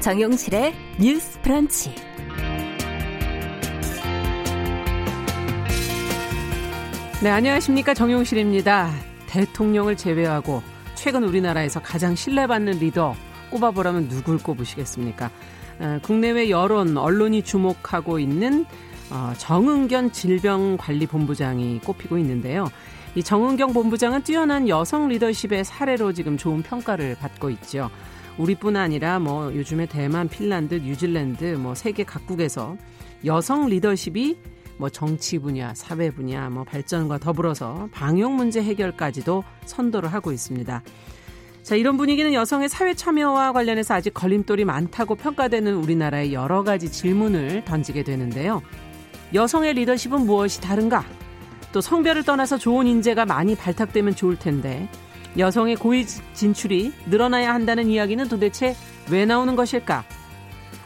정용실의 뉴스 프런치. 네, 안녕하십니까. 정용실입니다. 대통령을 제외하고 최근 우리나라에서 가장 신뢰받는 리더 꼽아보라면 누굴 꼽으시겠습니까? 어, 국내외 여론, 언론이 주목하고 있는 어, 정은견 질병관리본부장이 꼽히고 있는데요. 이 정은경 본부장은 뛰어난 여성 리더십의 사례로 지금 좋은 평가를 받고 있죠. 우리뿐 아니라 뭐 요즘에 대만, 핀란드, 뉴질랜드 뭐 세계 각국에서 여성 리더십이 뭐 정치 분야, 사회 분야, 뭐 발전과 더불어서 방역 문제 해결까지도 선도를 하고 있습니다. 자, 이런 분위기는 여성의 사회 참여와 관련해서 아직 걸림돌이 많다고 평가되는 우리나라의 여러 가지 질문을 던지게 되는데요. 여성의 리더십은 무엇이 다른가? 또 성별을 떠나서 좋은 인재가 많이 발탁되면 좋을 텐데 여성의 고위 진출이 늘어나야 한다는 이야기는 도대체 왜 나오는 것일까?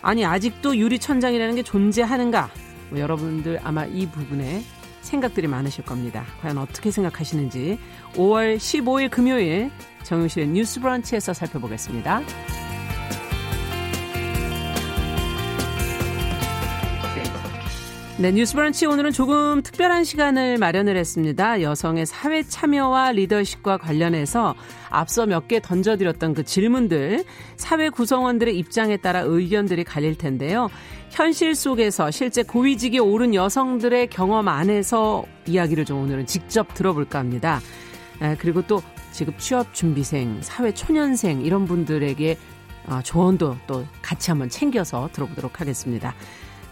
아니 아직도 유리천장이라는 게 존재하는가? 뭐 여러분들 아마 이 부분에 생각들이 많으실 겁니다. 과연 어떻게 생각하시는지 5월 15일 금요일 정용실의 뉴스 브런치에서 살펴보겠습니다. 네, 뉴스브런치 오늘은 조금 특별한 시간을 마련을 했습니다. 여성의 사회 참여와 리더십과 관련해서 앞서 몇 개 던져드렸던 그 질문들, 사회 구성원들의 입장에 따라 의견들이 갈릴 텐데요. 현실 속에서 실제 고위직에 오른 여성들의 경험 안에서 이야기를 좀 오늘은 직접 들어볼까 합니다. 그리고 또 지금 취업 준비생, 사회 초년생 이런 분들에게 어, 조언도 또 같이 한번 챙겨서 들어보도록 하겠습니다.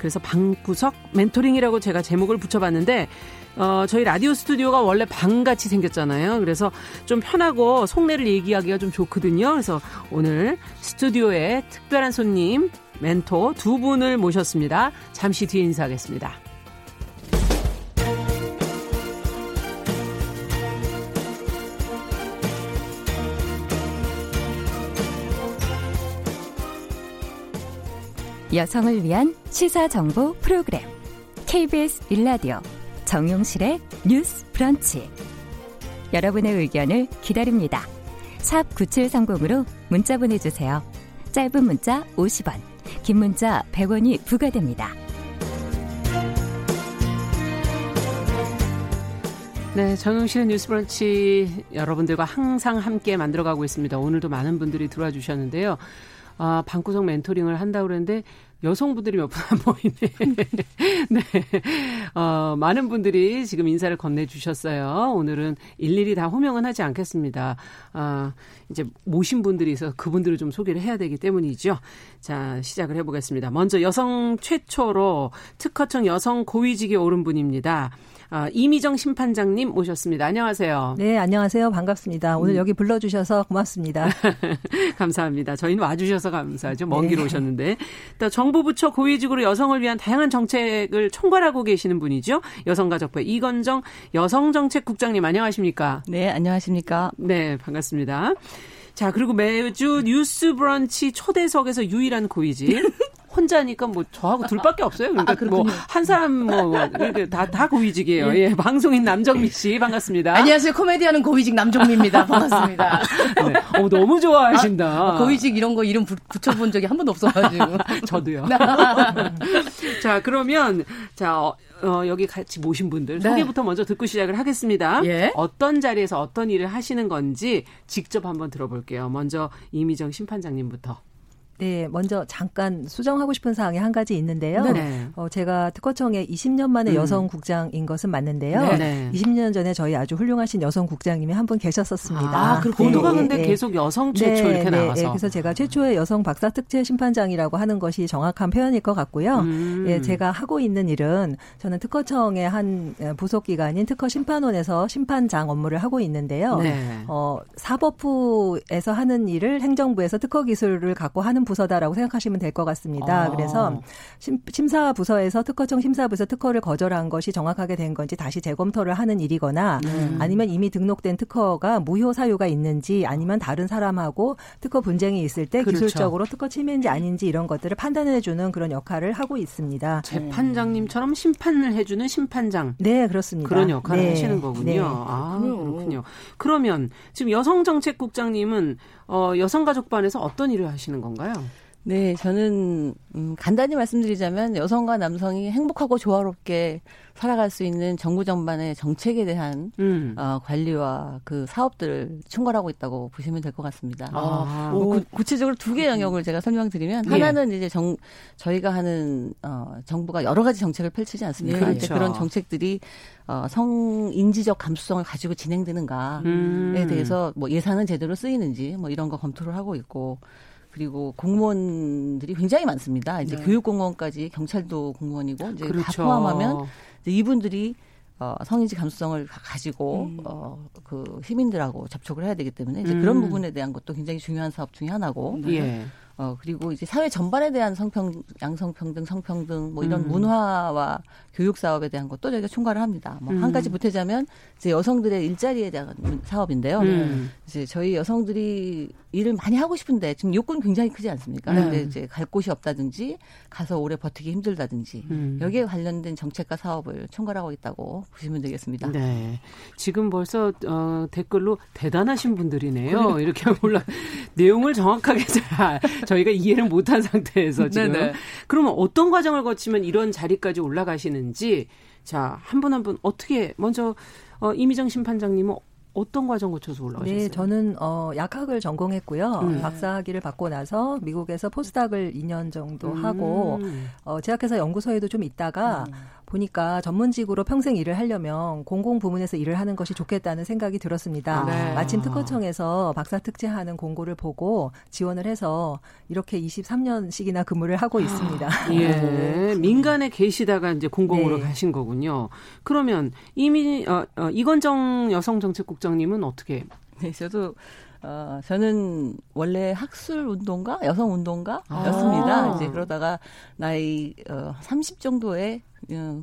그래서 방구석 멘토링이라고 제가 제목을 붙여봤는데 어, 저희 라디오 스튜디오가 원래 방같이 생겼잖아요. 그래서 좀 편하고 속내를 얘기하기가 좀 좋거든요. 그래서 오늘 스튜디오에 특별한 손님, 멘토 두 분을 모셨습니다. 잠시 뒤에 인사하겠습니다. 여성을 위한 시사 정보 프로그램 KBS 일라디오 정용실의 뉴스 브런치 여러분의 의견을 기다립니다. 샵 9730으로 문자 보내주세요. 짧은 문자 50원, 긴 문자 100원이 부과됩니다. 네, 정용실의 뉴스 브런치 여러분들과 항상 함께 만들어가고 있습니다. 오늘도 많은 분들이 들어와 주셨는데요. 아, 방구석 멘토링을 한다고 그러는데 여성분들이 몇 분 안 보이네. 네. 어, 많은 분들이 지금 인사를 건네주셨어요. 오늘은 일일이 다 호명은 하지 않겠습니다. 아, 이제 모신 분들이 있어서 그분들을 좀 소개를 해야 되기 때문이죠. 자, 시작을 해보겠습니다. 먼저 여성 최초로 특허청 여성 고위직에 오른 분입니다. 아, 이미정 심판장님 모셨습니다. 안녕하세요. 네, 안녕하세요. 반갑습니다. 오늘 음. 여기 불러주셔서 고맙습니다. 감사합니다. 저희는 와주셔서 감사하죠. 먼길 네. 오셨는데. 또 정부 부처 고위직으로 여성을 위한 다양한 정책을 총괄하고 계시는 분이죠. 여성가족부 이건정 여성정책국장님 안녕하십니까? 네, 안녕하십니까? 네, 반갑습니다. 자, 그리고 매주 뉴스 브런치 초대석에서 유일한 고위직. 혼자니까 뭐 저하고 둘밖에 없어요. 그러니까 아, 뭐한 사람 뭐다다 다 고위직이에요. 예. 예. 방송인 남정미 씨 반갑습니다. 안녕하세요. 코미디하는 고위직 남정미입니다. 반갑습니다. 네. 어, 너무 좋아하신다. 아, 고위직 이런 거 이름 붙여 본 적이 한 번도 없어 가지고. 저도요. 자 그러면 자 어, 어, 여기 같이 모신 분들 네. 소개부터 먼저 듣고 시작을 하겠습니다. 예? 어떤 자리에서 어떤 일을 하시는 건지 직접 한번 들어볼게요. 먼저 이미정 심판장님부터. 네, 먼저 잠깐 수정하고 싶은 사항이 한 가지 있는데요. 네 어, 제가 특허청에 20년 만에 음. 여성 국장인 것은 맞는데요. 네네. 20년 전에 저희 아주 훌륭하신 여성 국장님이 한 분 계셨었습니다. 아, 그리고 네, 근데 네. 계속 여성 최초 네, 이렇게 네, 나와서. 네, 그래서 제가 최초의 여성 박사 특채 심판장이라고 하는 것이 정확한 표현일 것 같고요. 음. 예, 제가 하고 있는 일은 저는 특허청의 한 부속 기관인 특허 심판원에서 심판장 업무를 하고 있는데요. 네. 어, 사법부에서 하는 일을 행정부에서 특허 기술을 갖고 하는 부서다라고 생각하시면 될 것 같습니다. 아. 그래서 심, 사 부서에서 특허청 심사부에서 특허를 거절한 것이 정확하게 된 건지 다시 재검토를 하는 일이거나 음. 아니면 이미 등록된 특허가 무효 사유가 있는지 아니면 다른 사람하고 특허 분쟁이 있을 때 그렇죠. 기술적으로 특허 침해인지 아닌지 이런 것들을 판단해 주는 그런 역할을 하고 있습니다. 재판장님처럼 심판을 해 주는 심판장. 네, 그렇습니다. 그런 역할을 네. 하시는 거군요. 네. 아, 그렇군요. 그러면 지금 여성정책국장님은 어, 여성가족반에서 어떤 일을 하시는 건가요? 네, 저는 음, 간단히 말씀드리자면 여성과 남성이 행복하고 조화롭게 살아갈 수 있는 정부 전반의 정책에 대한 음. 어, 관리와 그 사업들을 총괄하고 있다고 보시면 될 것 같습니다. 아. 뭐 구, 구체적으로 두 개의 영역을 제가 설명드리면 예. 하나는 이제 정 저희가 하는 어, 정부가 여러 가지 정책을 펼치지 않습니까? 예, 그렇죠. 그런 정책들이 어, 성인지적 감수성을 가지고 진행되는가에 음. 대해서 뭐 예산은 제대로 쓰이는지 뭐 이런 거 검토를 하고 있고 그리고 공무원들이 굉장히 많습니다. 이제 네. 교육 공무원까지 경찰도 공무원이고 이제 그렇죠. 다 포함하면 이제 이분들이 어, 성인지 감수성을 가지고 음. 어, 그 시민들하고 접촉을 해야 되기 때문에 이제 음. 그런 부분에 대한 것도 굉장히 중요한 사업 중의 하나고. 네. 어, 그리고 이제 사회 전반에 대한 성평, 양성평등, 성평등, 뭐 이런 음. 문화와 교육 사업에 대한 것도 저희가 총괄을 합니다. 뭐한 음. 가지 보태자면 이제 여성들의 일자리에 대한 사업인데요. 음. 이제 저희 여성들이 일을 많이 하고 싶은데 지금 요건이 굉장히 크지 않습니까? 네. 근데 이제 갈 곳이 없다든지 가서 오래 버티기 힘들다든지 음. 여기에 관련된 정책과 사업을 총괄하고 있다고 보시면 되겠습니다. 네. 지금 벌써 어, 댓글로 대단하신 분들이네요. 이렇게 몰라 내용을 정확하게 잘 저희가 이해를 못한 상태에서 지금. 네네. 그러면 어떤 과정을 거치면 이런 자리까지 올라가시는지 자한분 한분 어떻게 먼저 어, 이미정 심판장님은 어떤 과정 거쳐서 올라가셨어요? 네, 저는 어 약학을 전공했고요. 음. 박사 학위를 받고 나서 미국에서 포스닥을 2년 정도 음. 하고 어 제약회사 연구소에도 좀 있다가 음. 보니까 전문직으로 평생 일을 하려면 공공 부문에서 일을 하는 것이 좋겠다는 생각이 들었습니다. 네. 마침 특허청에서 박사 특채하는 공고를 보고 지원을 해서 이렇게 23년씩이나 근무를 하고 있습니다. 예. 네. 민간에 계시다가 이제 공공으로 네. 가신 거군요. 그러면 이미 어, 어, 이건정 여성정책국장님은 어떻게? 네, 저도 어, 저는 원래 학술 운동가, 여성 운동가였습니다. 아. 이제 그러다가 나이 어, 30 정도에 어,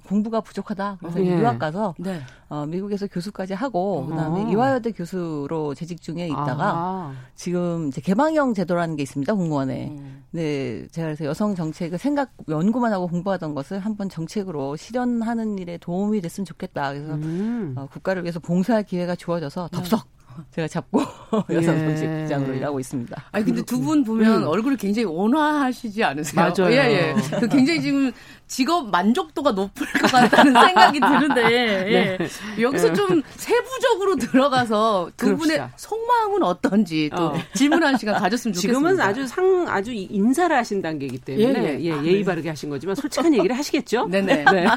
공부가 부족하다. 그래서 어, 예. 유학 가서 네. 어, 미국에서 교수까지 하고 그다음에 어. 이화여대 교수로 재직 중에 있다가 아. 지금 이제 개방형 제도라는 게 있습니다 공무원에. 음. 네, 제가 그래서 여성 정책을 생각 연구만 하고 공부하던 것을 한번 정책으로 실현하는 일에 도움이 됐으면 좋겠다. 그래서 음. 어, 국가를 위해서 봉사할 기회가 주어져서 덥석 제가 잡고 여성 정책장으로 예. 일하고 있습니다. 아니 근데 두 분 보면 음. 얼굴이 굉장히 온화하시지 않으세요? 맞아요. 예, 예. 그 굉장히 지금 직업 만족도가 높을 것 같다는 생각이 드는데 예. 네. 여기서 네. 좀 세부적으로 들어가서 두. 분의 속마음은 어떤지 또 어. 질문하는 시간 가졌으면 좋겠습니다. 지금은 아주 상 아주 인사를 하신 단계이기 때문에 예, 예. 예 아, 예의 네. 바르게 하신 거지만 솔직한 얘기를 하시겠죠? 네네. 네. 아,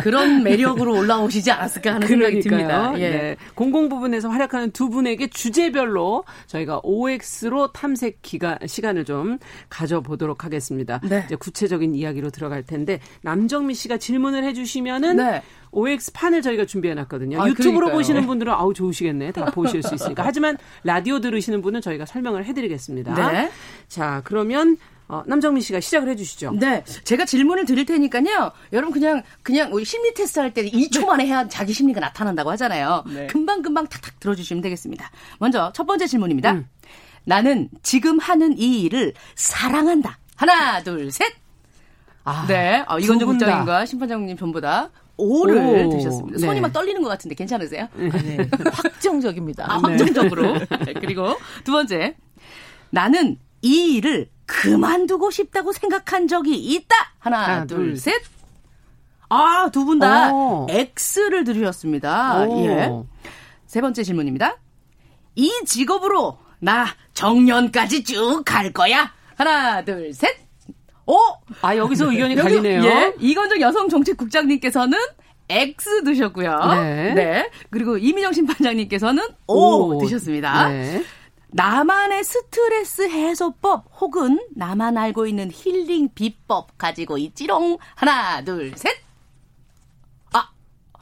그, 런 매력으로 올라오시지 않았을까 하는 그러니까요. 생각이 듭니다. 예. 네. 공공 부분에서 활약하는 두 분에게 주제별로 저희가 OX로 탐색 기간 시간을 좀 가져보도록 하겠습니다. 네. 이제 구체적인 이야기로 들어갈 텐데. 텐데 남정미 씨가 질문을 해주시면은 네. OX 판을 저희가 준비해놨거든요. 아, 유튜브로 그러니까요. 보시는 분들은 아우 좋으시겠네. 다 보실 수 있으니까. 하지만 라디오 들으시는 분은 저희가 설명을 해드리겠습니다. 네. 자 그러면 어, 남정민 씨가 시작을 해주시죠. 네, 제가 질문을 드릴 테니까요. 여러분 그냥 그냥 우리 심리 테스트 할 때 2초 만에 해야 자기 심리가 나타난다고 하잖아요. 네. 금방 금방 탁탁 들어주시면 되겠습니다. 먼저 첫 번째 질문입니다. 음. 나는 지금 하는 이 일을 사랑한다. 하나, 둘, 셋. 아, 네. 어, 이건정 국장님과 심판장님 전부 다 오를 오, 드셨습니다. 손이 네. 막 떨리는 것 같은데 괜찮으세요? 아, 네. 확정적입니다. 아, 확정적으로. 네. 그리고 두 번째. 나는 이 일을 그만두고 싶다고 생각한 적이 있다. 하나, 하나 둘, 둘, 셋. 아, 두 분 다 X를 들으셨습니다. 오. 예. 세 번째 질문입니다. 이 직업으로 나 정년까지 쭉 갈 거야. 하나, 둘, 셋. 어? 아, 여기서 의견이 갈리네요. 예. 이건정 여성정책국장님께서는 X 드셨고요. 네. 네. 그리고 이민정 심판장님께서는 O, o 드셨습니다. 네. 나만의 스트레스 해소법 혹은 나만 알고 있는 힐링 비법 가지고 있지롱. 하나, 둘, 셋.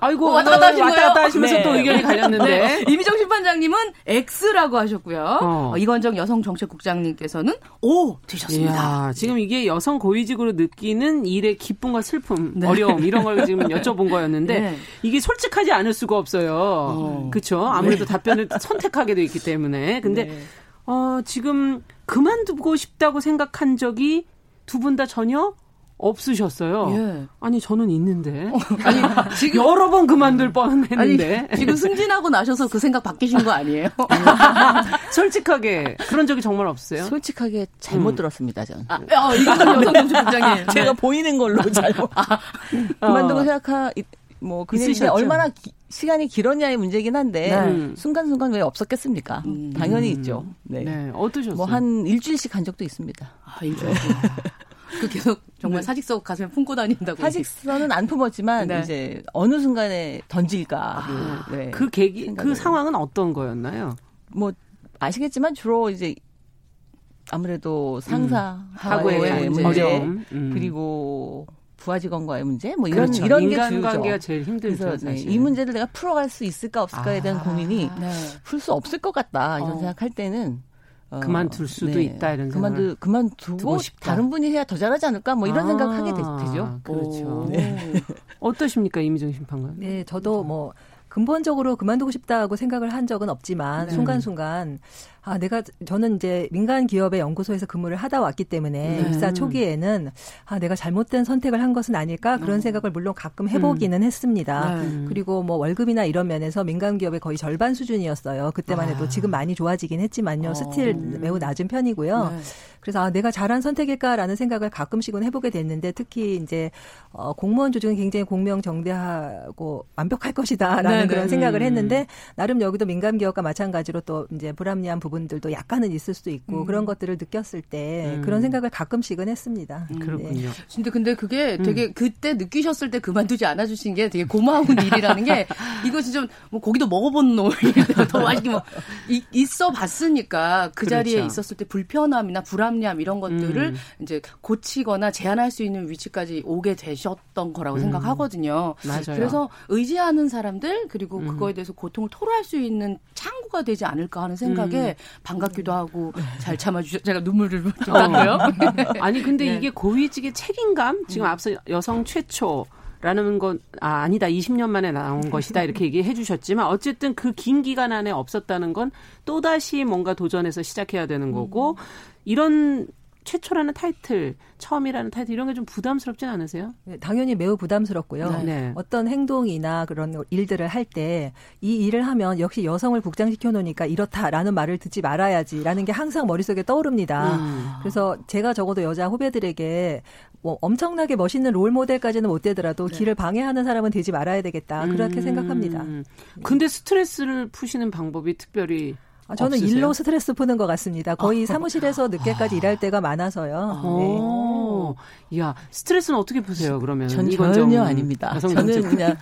아이고 왔다 갔다 하신 왔다 갔다 하시면서 네. 또 의견이 갈렸는데 네. 이미정 심판장님은 X라고 하셨고요. 어. 어, 이건정 여성정책국장님께서는 O 드셨습니다. 이야, 지금 이게 여성 고위직으로 느끼는 일의 기쁨과 슬픔, 네. 어려움 이런 걸 지금 여쭤본 거였는데 네. 이게 솔직하지 않을 수가 없어요. 어. 그렇죠? 아무래도 네. 답변을 선택하게 돼 있기 때문에 근데 네. 어, 지금 그만두고 싶다고 생각한 적이 두 분 다 전혀 없으셨어요. 예. 아니 저는 있는데. 어, 아니 지금 여러 번 그만둘 뻔했는데. 아니, 지금 승진하고 나셔서 그 생각 바뀌신 거 아니에요? 솔직하게 그런 적이 정말 없어요. 솔직하게 잘못 음. 들었습니다, 전. 아, 어, 이건 여성정치국장님. 제가 네. 보이는 걸로 잘못. 아, 그만두고 어. 생각하 뭐 그게 얼마나 기, 시간이 길었냐의 문제긴 한데 네. 순간순간 왜 없었겠습니까? 음. 당연히 있죠. 네. 네. 어떠셨어요? 뭐 한 일주일씩 간 적도 있습니다. 아, 일주일. 그 계속 정말 네. 사직서 가슴에 품고 다닌다고. 사직서는 안 품었지만 네. 이제 어느 순간에 던질까. 아, 네. 그 계기, 그 상황은 어떤 거였나요? 뭐 아시겠지만 주로 이제 아무래도 상사하고의 음. 문제 음. 그리고 부하 직원과의 문제 뭐 이런 그렇죠. 이런 게 관계가 제일 힘들죠. 네, 이 문제를 내가 풀어갈 수 있을까 없을까에 대한 아, 고민이 네. 풀수 없을 것 같다 이런 어. 생각할 때는 어, 그만둘 수도 네. 있다 이런 그만두 그만두고 다른 분이 해야 더 잘하지 않을까 뭐 이런 아, 생각하게 되 죠. 그렇죠. 네. 어떠십니까 이미정 심판관? 네, 저도 뭐 근본적으로 그만두고 싶다고 생각을 한 적은 없지만 네. 순간순간 아, 내가 저는 이제 민간 기업의 연구소에서 근무를 하다 왔기 때문에 네. 입사 초기에는 아, 내가 잘못된 선택을 한 것은 아닐까 그런 어. 생각을 물론 가끔 해보기는 음. 했습니다. 네. 그리고 뭐 월급이나 이런 면에서 민간 기업의 거의 절반 수준이었어요. 그때만 해도 아. 지금 많이 좋아지긴 했지만요. 어. still 매우 낮은 편이고요. 네. 그래서 아, 내가 잘한 선택일까라는 생각을 가끔씩은 해보게 됐는데 특히 이제 어, 공무원 조직은 굉장히 공명정대하고 완벽할 것이다라는 네, 네. 그런 생각을 음. 했는데 나름 여기도 민간 기업과 마찬가지로 또 이제 불합리한 부분 부분들도 약간은 있을 수도 있고 음. 그런 것들을 느꼈을 때 음. 그런 생각을 가끔씩은 했습니다. 음. 그렇군요. 네. 근데 근데 그게 음. 되게 그때 느끼셨을 때 그만두지 않아 주신 게 되게 고마운 일이라는 게 이거 진짜 뭐 고기도 먹어본 놈이 더 맛있게 뭐 있어 봤으니까 그 그렇죠. 자리에 있었을 때 불편함이나 불 합리함 이런 것들을 음. 이제 고치거나 제한할 수 있는 위치까지 오게 되셨던 거라고 음. 생각하거든요. 맞아요. 그래서 의지하는 사람들 그리고 그거에 대해서 고통을 토로할 수 있는 창구가 되지 않을까 하는 생각에 반갑기도 하고 잘 참아주셔. 제가 눈물을 났고요. 어. 아니 근데 네. 이게 고위직의 책임감 지금 음. 앞서 여성 최초. 라는 건, 아, 아니다. 20년 만에 나온 것이다. 이렇게 얘기해 주셨지만, 어쨌든 그 긴 기간 안에 없었다는 건 또다시 뭔가 도전해서 시작해야 되는 거고, 음. 이런 최초라는 타이틀, 처음이라는 타이틀 이런 게 좀 부담스럽진 않으세요? 네, 당연히 매우 부담스럽고요. 네. 네. 어떤 행동이나 그런 일들을 할 때 이 일을 하면 역시 여성을 국장시켜 놓으니까 이렇다라는 말을 듣지 말아야지라는 게 항상 머릿속에 떠오릅니다. 음. 그래서 제가 적어도 여자 후배들에게 뭐 엄청나게 멋있는 롤 모델까지는 못 되더라도 네. 길을 방해하는 사람은 되지 말아야 되겠다. 그렇게 음. 생각합니다. 근데 스트레스를 푸시는 방법이 특별히 아, 저는 없으세요? 일로 스트레스 푸는 것 같습니다. 거의 아, 사무실에서 늦게까지 아, 일할 때가 많아서요. 네. 야 스트레스는 어떻게 푸세요? 그러면 전 전혀 아닙니다. 저는 그냥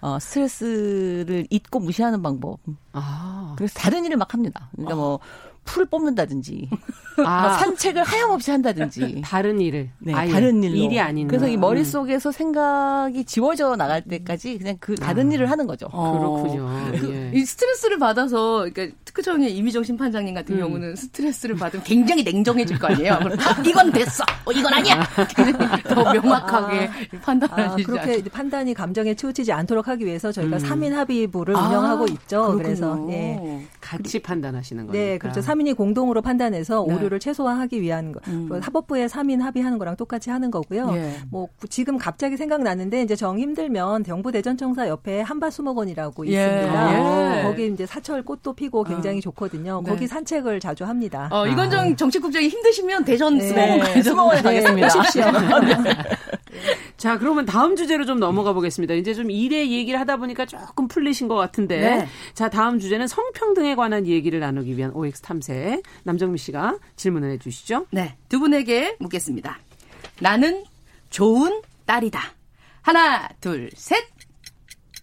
어, 스트레스를 잊고 무시하는 방법. 아. 그래서 다른 일을 막 합니다. 그러니까 뭐 풀을 뽑는다든지 아. 뭐 산책을 하염없이 한다든지 다른 일을 네. 다른 일로 일이 아닌 그래서 이 머릿속에서 음. 생각이 지워져 나갈 때까지 그냥 그 다른 아. 일을 하는 거죠. 어. 그렇군요. 그, 예. 이 스트레스를 받아서 그러니까 특허청의 이미정 심판장님 같은 음. 경우는 스트레스를 받으면 굉장히 냉정해질 거 아니에요. 아, 이건 됐어. 어, 이건 아니야. 더 명확하게 아. 판단하시죠. 아, 그렇게 판단이 감정에 치우치지 않도록 하기 위해서 저희가 음. 3인 합의부를 운영하고 있죠. 그렇군요. 그래서 네. 같이 판단하시는 거니까. 네, 그렇죠. 3인이 공동으로 판단해서 네. 오류를 최소화하기 위한 거. 음. 합법부에 3인 합의하는 거랑 똑같이 하는 거고요. 예. 뭐 지금 갑자기 생각나는데 이제 정 힘들면 경부 대전청사 옆에 한밭수목원이라고 예. 있습니다. 예. 거기 이제 사철 꽃도 피고 굉장히 어. 좋거든요. 네. 거기 산책을 자주 합니다. 어, 이건정 아. 정치국장이 힘드시면 대전 네. 수목원 수목원에 가겠습니다. 자, 그러면 다음 주제로 좀 넘어가 보겠습니다. 이제 좀 일의 얘기를 하다 보니까 조금 풀리신 것 같은데. 네. 자, 다음 주제는 성평등에 관한 얘기를 나누기 위한 OX 탐색. 남정미 씨가 질문을 해 주시죠. 네. 두 분에게 묻겠습니다. 나는 좋은 딸이다. 하나, 둘, 셋.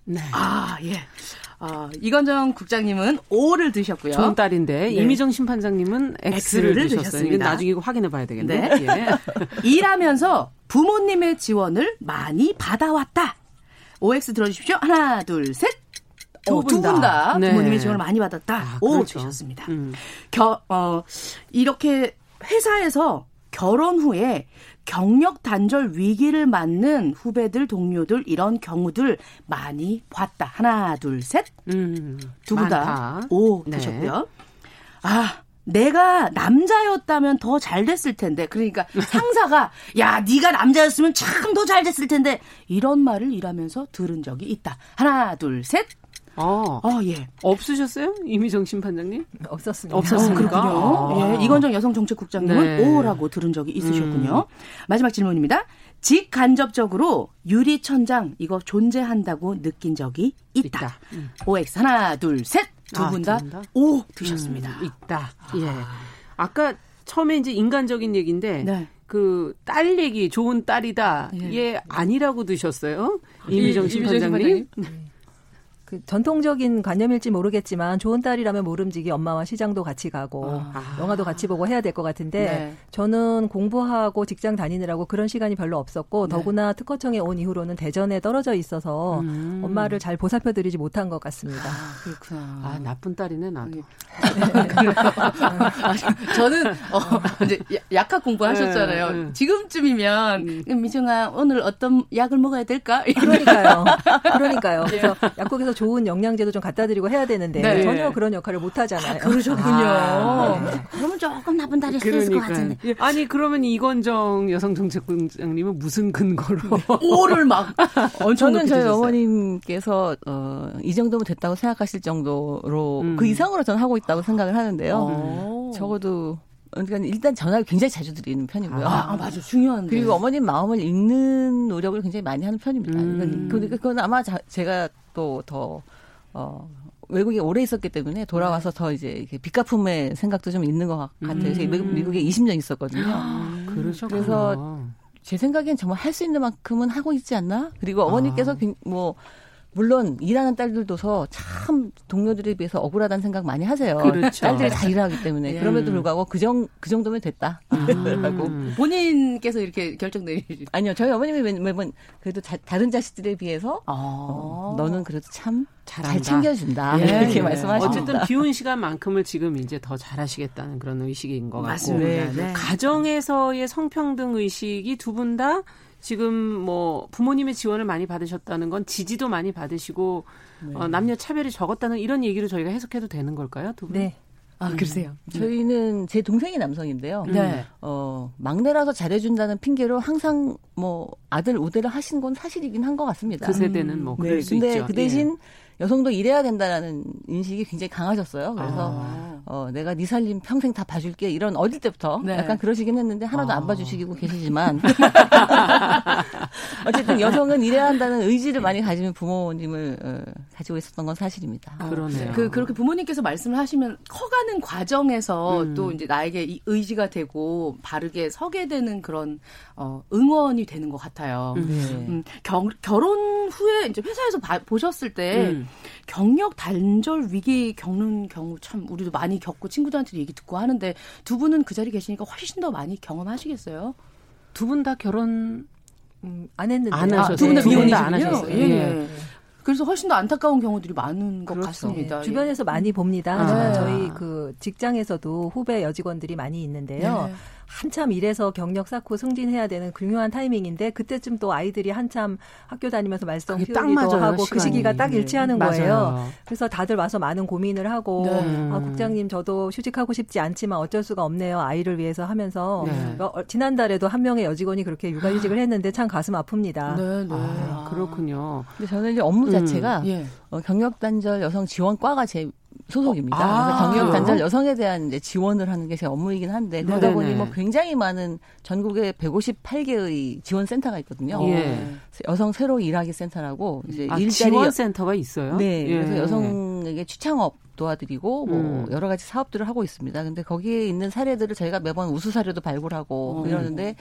네. 아, 예. 어, 이건정 국장님은 O를 드셨고요. 좋은 딸인데 네. 이미정 심판장님은 X를, X를 드셨어요. 이건 나중에 이거 확인해 봐야 되겠네. 네. 예. 일하면서 부모님의 지원을 많이 받아왔다. OX 들어주십시오. 하나, 둘, 셋. 두분 다 네. 부모님의 지원을 많이 받았다. 아, 오 그렇죠. 주셨습니다. 음. 겨, 어, 이렇게 회사에서 결혼 후에 경력 단절 위기를 맞는 후배들, 동료들 이런 경우들 많이 봤다. 하나, 둘, 셋. 음, 두분 다 오, 네. 되셨고요. 아, 내가 남자였다면 더 잘 됐을 텐데. 그러니까 상사가 야, 네가 남자였으면 참 더 잘 됐을 텐데 이런 말을 일하면서 들은 적이 있다. 하나, 둘, 셋. 아, 아 예. 없으셨어요? 이미정 심판장님? 없었습니다. 없었습니까? 어, 그렇군요. 아. 예, 이건정 여성정책국장님은 네. 오라고 들은 적이 있으셨군요. 음. 마지막 질문입니다. 직간접적으로 유리천장 이거 존재한다고 느낀 적이 있다. 있다. 음. OX 하나 둘 셋 두 분 다오 아, 드셨습니다. 음, 있다. 예. 아까 처음에 이제 인간적인 얘기인데 네. 그딸 얘기 좋은 딸이다. 예, 예 아니라고 드셨어요? 이미정 심판장님. 그 전통적인 관념일지 모르겠지만 좋은 딸이라면 모름지기 엄마와 시장도 같이 가고 아. 영화도 같이 보고 해야 될 것 같은데 네. 저는 공부하고 직장 다니느라고 그런 시간이 별로 없었고 네. 더구나 특허청에 온 이후로는 대전에 떨어져 있어서 음. 엄마를 잘 보살펴 드리지 못한 것 같습니다. 아, 그렇구나. 아, 나쁜 딸이네 나도. 네. 아, 저는 어, 이제 약학 공부하셨잖아요. 네, 네. 지금쯤이면 음. 미정아 오늘 어떤 약을 먹어야 될까? 그러니까요. 그러니까요. 그래서 약국에서 좋은 영양제도 좀 갖다 드리고 해야 되는데 네. 전혀 그런 역할을 못 하잖아요. 아, 그러셨군요. 아, 네. 그러면 조금 나쁜 달이 있을 것 같은데. 예, 아니 그러면 이건정 여성정책국장님은 무슨 근거로 오를 막 저는 저희 어머님께서 어, 이 정도면 됐다고 생각하실 정도로 음. 그 이상으로 저는 하고 있다고 생각을 하는데요. 오. 적어도 그러니까 일단 전화를 굉장히 자주 드리는 편이고요. 아, 아 맞아. 중요한 그리고 어머님 마음을 읽는 노력을 굉장히 많이 하는 편입니다. 음. 그러니까 그건 아마 자, 제가 또 더 어, 외국에 오래 있었기 때문에 돌아와서 네. 더 이제 이렇게 빚갚음의 생각도 좀 있는 것 같아요. 음. 제가 미국에 20년 있었거든요. 아, 그래서 제 생각엔 정말 할 수 있는 만큼은 하고 있지 않나? 그리고 어머니께서 아. 뭐 물론 일하는 딸들도서 참 동료들에 비해서 억울하다는 생각 많이 하세요. 그렇죠. 딸들이 다 일하기 때문에 예. 그럼에도 불구하고 그, 정, 그 정도면 됐다. 라고 음. 본인께서 이렇게 결정 내리 아니요 저희 어머님이 매번 그래도 자, 다른 자식들에 비해서 아. 어, 너는 그래도 참 잘 챙겨준다 예. 이렇게 예. 말씀하십니다. 어쨌든 비운 시간만큼을 지금 이제 더 잘하시겠다는 그런 의식인 것 같고 맞습니다. 네. 네. 가정에서의 성평등 의식이 두 분 다 지금 뭐 부모님의 지원을 많이 받으셨다는 건 지지도 많이 받으시고 네. 어, 남녀 차별이 적었다는 이런 얘기로 저희가 해석해도 되는 걸까요, 두 분? 네. 아, 음. 그러세요? 네. 저희는 제 동생이 남성인데요. 네. 어, 막내라서 잘해준다는 핑계로 항상 뭐 아들 우대를 하신 건 사실이긴 한 것 같습니다. 그 세대는 뭐 그럴 네. 수 근데 있죠. 그 대신 예. 여성도 일해야 된다라는 인식이 굉장히 강하셨어요. 그래서 아. 어, 내가 네 살림 평생 다 봐줄게 이런 어릴 때부터 네. 약간 그러시긴 했는데 하나도 아. 안 봐주시고 계시지만 어쨌든 여성은 일해야 한다는 의지를 많이 가지는 부모님을 어, 가지고 있었던 건 사실입니다. 아, 그러네요. 그 그렇게 부모님께서 말씀을 하시면 커가는 과정에서 음. 또 이제 나에게 이 의지가 되고 바르게 서게 되는 그런 어, 응원이 되는 것 같아요. 음. 네. 음, 겨, 결혼 후에 이제 회사에서 봐, 보셨을 때 음. 경력 단절 위기 겪는 경우 참 우리도 많이 겪고 친구들한테도 얘기 듣고 하는데 두 분은 그 자리에 계시니까 훨씬 더 많이 경험하시겠어요? 두 분 다 결혼 음, 안 했는데 안 하셨어요. 아, 두분 다 미혼이시군요. 안 하셨어요. 예. 예. 그래서 훨씬 더 안타까운 경우들이 많은 것 그렇죠. 같습니다. 네, 주변에서 많이 봅니다. 아. 저희 그 직장에서도 후배 여직원들이 많이 있는데요. 네. 한참 일해서 경력 쌓고 승진해야 되는 중요한 타이밍인데 그때쯤 또 아이들이 한참 학교 다니면서 말썽 피우기도 하고 시간이. 그 시기가 딱 일치하는 네. 거예요. 맞아요. 그래서 다들 와서 많은 고민을 하고 네. 아, 국장님 저도 휴직하고 싶지 않지만 어쩔 수가 없네요. 아이를 위해서 하면서 네. 어, 지난달에도 한 명의 여직원이 그렇게 육아휴직을 했는데 참 가슴 아픕니다. 네, 네. 아, 그렇군요. 근데 저는 이제 업무 자체가 음, 예. 어, 경력 단절 여성 지원과가 제 소속입니다. 아, 그래서 경력 단절 여성에 대한 이제 지원을 하는 게 제 업무이긴 한데 그러다 네네. 보니 뭐 굉장히 많은 전국에 158개의 지원 센터가 있거든요. 예. 여성 새로 일하기 센터라고 이제 아, 일자리 지원 센터가 있어요. 네. 예. 그래서 여성에게 취창업 도와드리고 뭐 음. 여러 가지 사업들을 하고 있습니다. 근데 거기에 있는 사례들을 저희가 매번 우수 사례도 발굴하고 음. 이러는데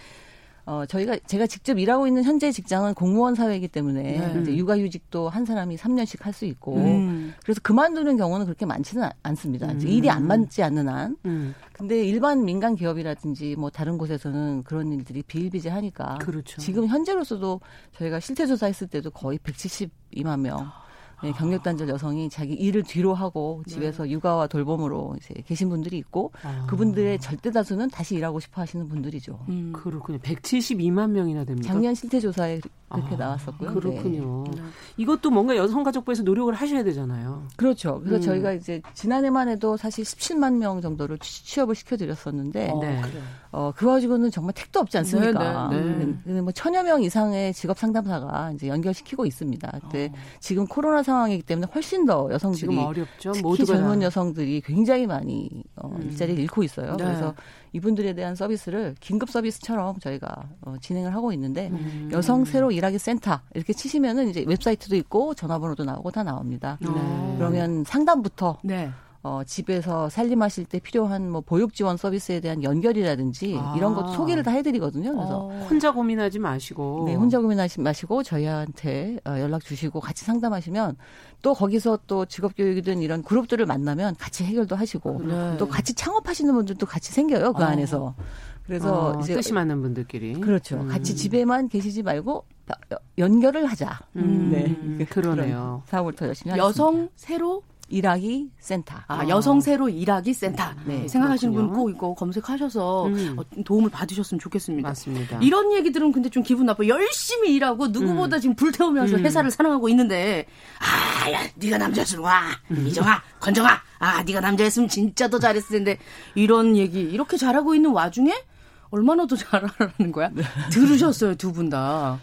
어, 저희가 제가 직접 일하고 있는 현재 직장은 공무원 사회이기 때문에 네. 이제 육아휴직도 한 사람이 3년씩 할 수 있고 음. 그래서 그만두는 경우는 그렇게 많지는 않습니다. 음. 일이 안 맞지 않는 한. 음. 근데 일반 민간 기업이라든지 뭐 다른 곳에서는 그런 일들이 비일비재하니까 그렇죠. 지금 현재로서도 저희가 실태 조사했을 때도 거의 172만 명. 네, 경력 단절 여성이 자기 일을 뒤로 하고 집에서 네. 육아와 돌봄으로 이제 계신 분들이 있고 아. 그분들의 절대 다수는 다시 일하고 싶어 하시는 분들이죠. 음. 그렇군요. 172만 명이나 됩니다. 작년 실태 조사에 그렇게 아, 나왔었고요. 그렇군요. 네. 이것도 뭔가 여성가족부에서 노력을 하셔야 되잖아요. 그렇죠. 그래서 음. 저희가 이제 지난해만 해도 사실 17만 명 정도를 취업을 시켜드렸었는데, 어, 네. 어, 그 가지고는 정말 택도 없지 않습니까? 네, 네. 네. 뭐 천여 명 이상의 직업 상담사가 이제 연결시키고 있습니다. 근데 어. 지금 코로나 상황이기 때문에 훨씬 더 여성들이 지금 어렵죠. 특히 젊은 여성들이 굉장히 많이 어, 음. 일자리를 잃고 있어요. 네. 그래서 이분들에 대한 서비스를 긴급 서비스처럼 저희가 어, 진행을 하고 있는데 음. 여성 새로 일하기 센터 이렇게 치시면은 이제 웹사이트도 있고 전화번호도 나오고 다 나옵니다. 네. 그러면 상담부터 네. 어, 집에서 살림하실 때 필요한 뭐 보육 지원 서비스에 대한 연결이라든지 아. 이런 것도 소개를 다 해드리거든요. 그래서 어. 혼자 고민하지 마시고 네, 혼자 고민하지 마시고 저희한테 어, 연락 주시고 같이 상담하시면 또 거기서 또 직업 교육이든 이런 그룹들을 만나면 같이 해결도 하시고 네. 또 같이 창업하시는 분들도 같이 생겨요 그 어. 안에서. 그래서 어, 이제 뜻이 맞는 분들끼리 그렇죠. 음. 같이 집에만 계시지 말고 연결을 하자. 음. 네, 그러네요. 사업을 더 열심히 여성 새로 일하기 센터. 아, 여성 새로 일하기 센터. 네, 생각하시는 분 꼭 이거 검색하셔서 음. 어, 도움을 받으셨으면 좋겠습니다. 맞습니다. 이런 얘기들은 근데 좀 기분 나빠. 열심히 일하고 누구보다 음. 지금 불태우면서 음. 회사를 사랑하고 있는데 아, 야, 네가 남자였으면 와. 음. 이정아, 건정아. 아, 네가 남자였으면 진짜 더 잘했을 텐데 이런 얘기 이렇게 잘하고 있는 와중에 얼마나 더 잘하라는 거야? 네. 들으셨어요, 두 분 다.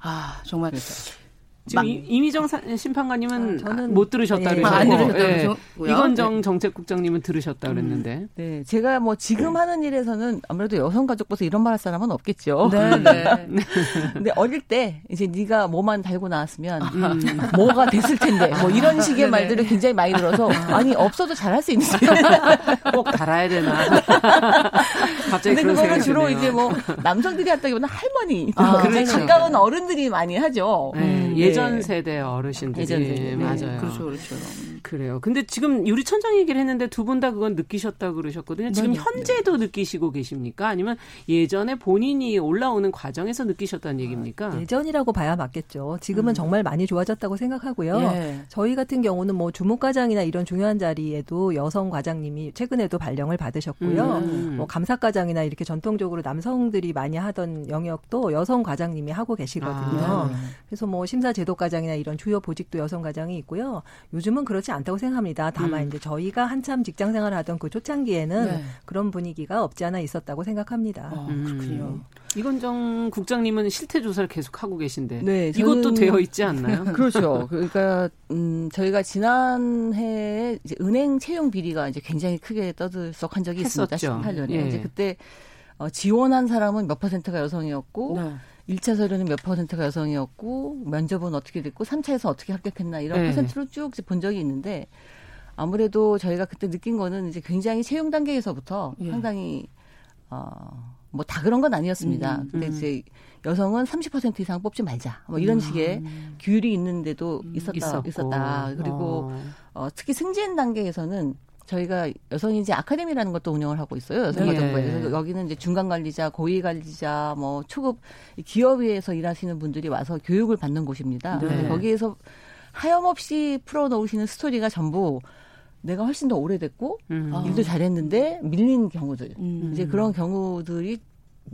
아, 정말. 그렇죠. 지금 이미정 심판관님은 아, 저는 못 들으셨다 네, 그러셨고 안 들으셨다 네. 이건정 네. 정책국장님은 들으셨다 그랬는데. 음, 네, 제가 뭐 지금 하는 일에서는 아무래도 여성가족부에서 이런 말 할 사람은 없겠죠. 네, 네. 근데 어릴 때 이제 네가 뭐만 달고 나왔으면 음. 뭐가 됐을 텐데 뭐 이런 식의 말들을 굉장히 많이 들어서 아니 없어도 잘할 수 있는 꼭 달아야 되나. 갑자기 근데 그거는 주로 이제 뭐 남성들이 했다기보다 할머니, 아, 그렇죠. 가까운 어른들이 많이 하죠. 음, 예. 예전 세대 어르신들이 예전 세대. 네. 맞아요. 그렇죠, 그렇죠. 그래요. 근데 지금 유리 천장 얘기를 했는데 두 분 다 그건 느끼셨다 그러셨거든요. 지금. 현재도 네. 느끼시고 계십니까? 아니면 예전에 본인이 올라오는 과정에서 느끼셨다는 얘기입니까? 아, 예전이라고 봐야 맞겠죠. 지금은 음. 정말 많이 좋아졌다고 생각하고요. 예. 저희 같은 경우는 뭐 주무과장이나 이런 중요한 자리에도 여성 과장님이 최근에도 발령을 받으셨고요. 음. 뭐 감사과장이나 이렇게 전통적으로 남성들이 많이 하던 영역도 여성 과장님이 하고 계시거든요. 아. 그래서 뭐 심사 제 도과장이나 이런 주요 보직도 여성 과장이 있고요. 요즘은 그렇지 않다고 생각합니다. 다만 음. 이제 저희가 한참 직장 생활을 하던 그 초창기에는 네. 그런 분위기가 없지 않아 있었다고 생각합니다. 어, 그렇군요. 음. 이건정 국장님은 실태 조사를 계속 하고 계신데 네, 이것도 되어 있지 않나요? 그렇죠. 그러니까 음, 저희가 지난해 이제 은행 채용 비리가 이제 굉장히 크게 떠들썩한 적이 했었죠. 있습니다. 18년에 예. 이제 그때 어, 지원한 사람은 몇 퍼센트가 여성이었고 네. 1차 서류는 몇 퍼센트가 여성이었고 면접은 어떻게 됐고 3차에서 어떻게 합격했나 이런 네. 퍼센트로 쭉 본 적이 있는데 아무래도 저희가 그때 느낀 거는 이제 굉장히 채용 단계에서부터 예. 상당히 어 뭐 다 그런 건 아니었습니다. 음, 근데 음. 이제 여성은 30% 이상 뽑지 말자. 뭐 이런 음. 식의 규율이 있는데도 있었다 있었고. 있었다. 그리고 어. 어 특히 승진 단계에서는 저희가 여성인지 아카데미라는 것도 운영을 하고 있어요. 여성가정부에. 네. 여기는 이제 중간 관리자, 고위 관리자, 뭐 초급 기업에서 일하시는 분들이 와서 교육을 받는 곳입니다. 네. 거기에서 하염없이 풀어 놓으시는 스토리가 전부 내가 훨씬 더 오래됐고 음. 일도 잘했는데 밀린 경우들 음. 이제 그런 경우들이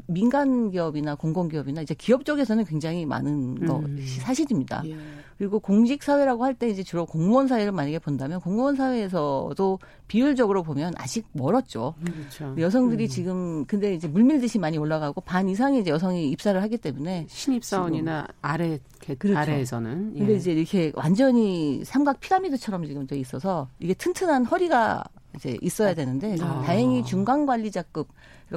민간 기업이나 공공 기업이나 이제 기업 쪽에서는 굉장히 많은 거 음. 사실입니다. 예. 그리고 공직 사회라고 할 때 이제 주로 공무원 사회를 만약에 본다면 공무원 사회에서도 비율적으로 보면 아직 멀었죠. 그렇죠. 여성들이 음. 지금 근데 이제 물밀듯이 많이 올라가고 반 이상의 이제 여성이 입사를 하기 때문에 신입 사원이나 아래 그렇죠. 아래에서는 예. 근데 이제 이렇게 완전히 삼각 피라미드처럼 지금 돼 있어서 이게 튼튼한 허리가 이제 있어야 되는데 아. 다행히 중간 관리자급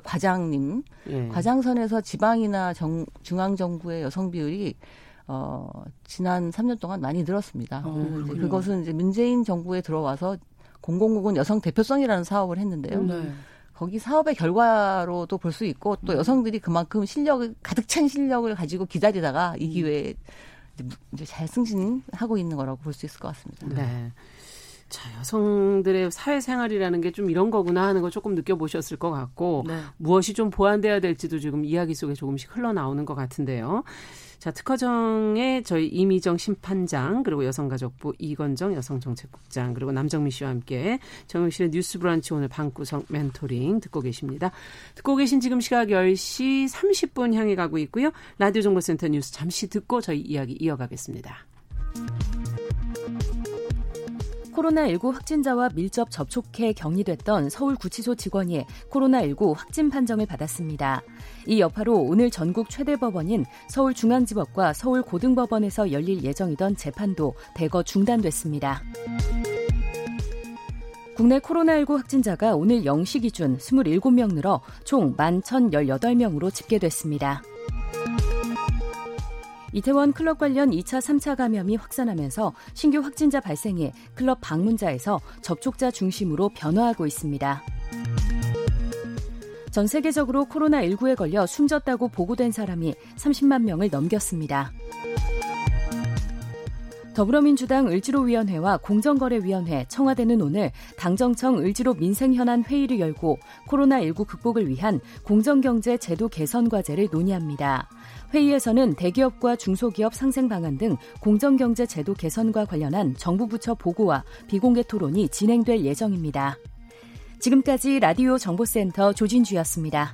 과장님 예. 과장선에서 지방이나 정, 중앙 정부의 여성 비율이 어, 지난 3년 동안 많이 늘었습니다. 어, 이제 그것은 이제 문재인 정부에 들어와서 공공국은 여성 대표성이라는 사업을 했는데요. 네. 거기 사업의 결과로도 볼 수 있고 또 음. 여성들이 그만큼 실력을 가득 찬 실력을 가지고 기다리다가 이 음. 기회에 이제 잘 승진하고 있는 거라고 볼 수 있을 것 같습니다. 네. 자, 여성들의 사회생활이라는 게 좀 이런 거구나 하는 거 조금 느껴보셨을 것 같고, 네. 무엇이 좀 보완돼야 될지도 지금 이야기 속에 조금씩 흘러나오는 것 같은데요. 자, 특허정의 저희 이미정 심판장, 그리고 여성가족부 이건정 여성정책국장, 그리고 남정미 씨와 함께 정영실의 뉴스 브런치 오늘 방구석 멘토링 듣고 계십니다. 듣고 계신 지금 시각 10시 30분 향해 가고 있고요. 라디오 정보센터 뉴스 잠시 듣고 저희 이야기 이어가겠습니다. 코로나19 확진자와 밀접 접촉해 격리됐던 서울구치소 직원이 코로나19 확진 판정을 받았습니다. 이 여파로 오늘 전국 최대 법원인 서울중앙지법과 서울고등법원에서 열릴 예정이던 재판도 대거 중단됐습니다. 국내 코로나19 확진자가 오늘 0시 기준 27명 늘어 총 11,018명으로 집계됐습니다. 이태원 클럽 관련 2차, 3차 감염이 확산하면서 신규 확진자 발생에 클럽 방문자에서 접촉자 중심으로 변화하고 있습니다. 전 세계적으로 코로나19에 걸려 숨졌다고 보고된 사람이 30만 명을 넘겼습니다. 더불어민주당 을지로위원회와 공정거래위원회, 청와대는 오늘 당정청 을지로 민생현안 회의를 열고 코로나19 극복을 위한 공정경제 제도 개선 과제를 논의합니다. 회의에서는 대기업과 중소기업 상생 방안 등 공정경제 제도 개선과 관련한 정부 부처 보고와 비공개 토론이 진행될 예정입니다. 지금까지 라디오 정보센터 조진주였습니다.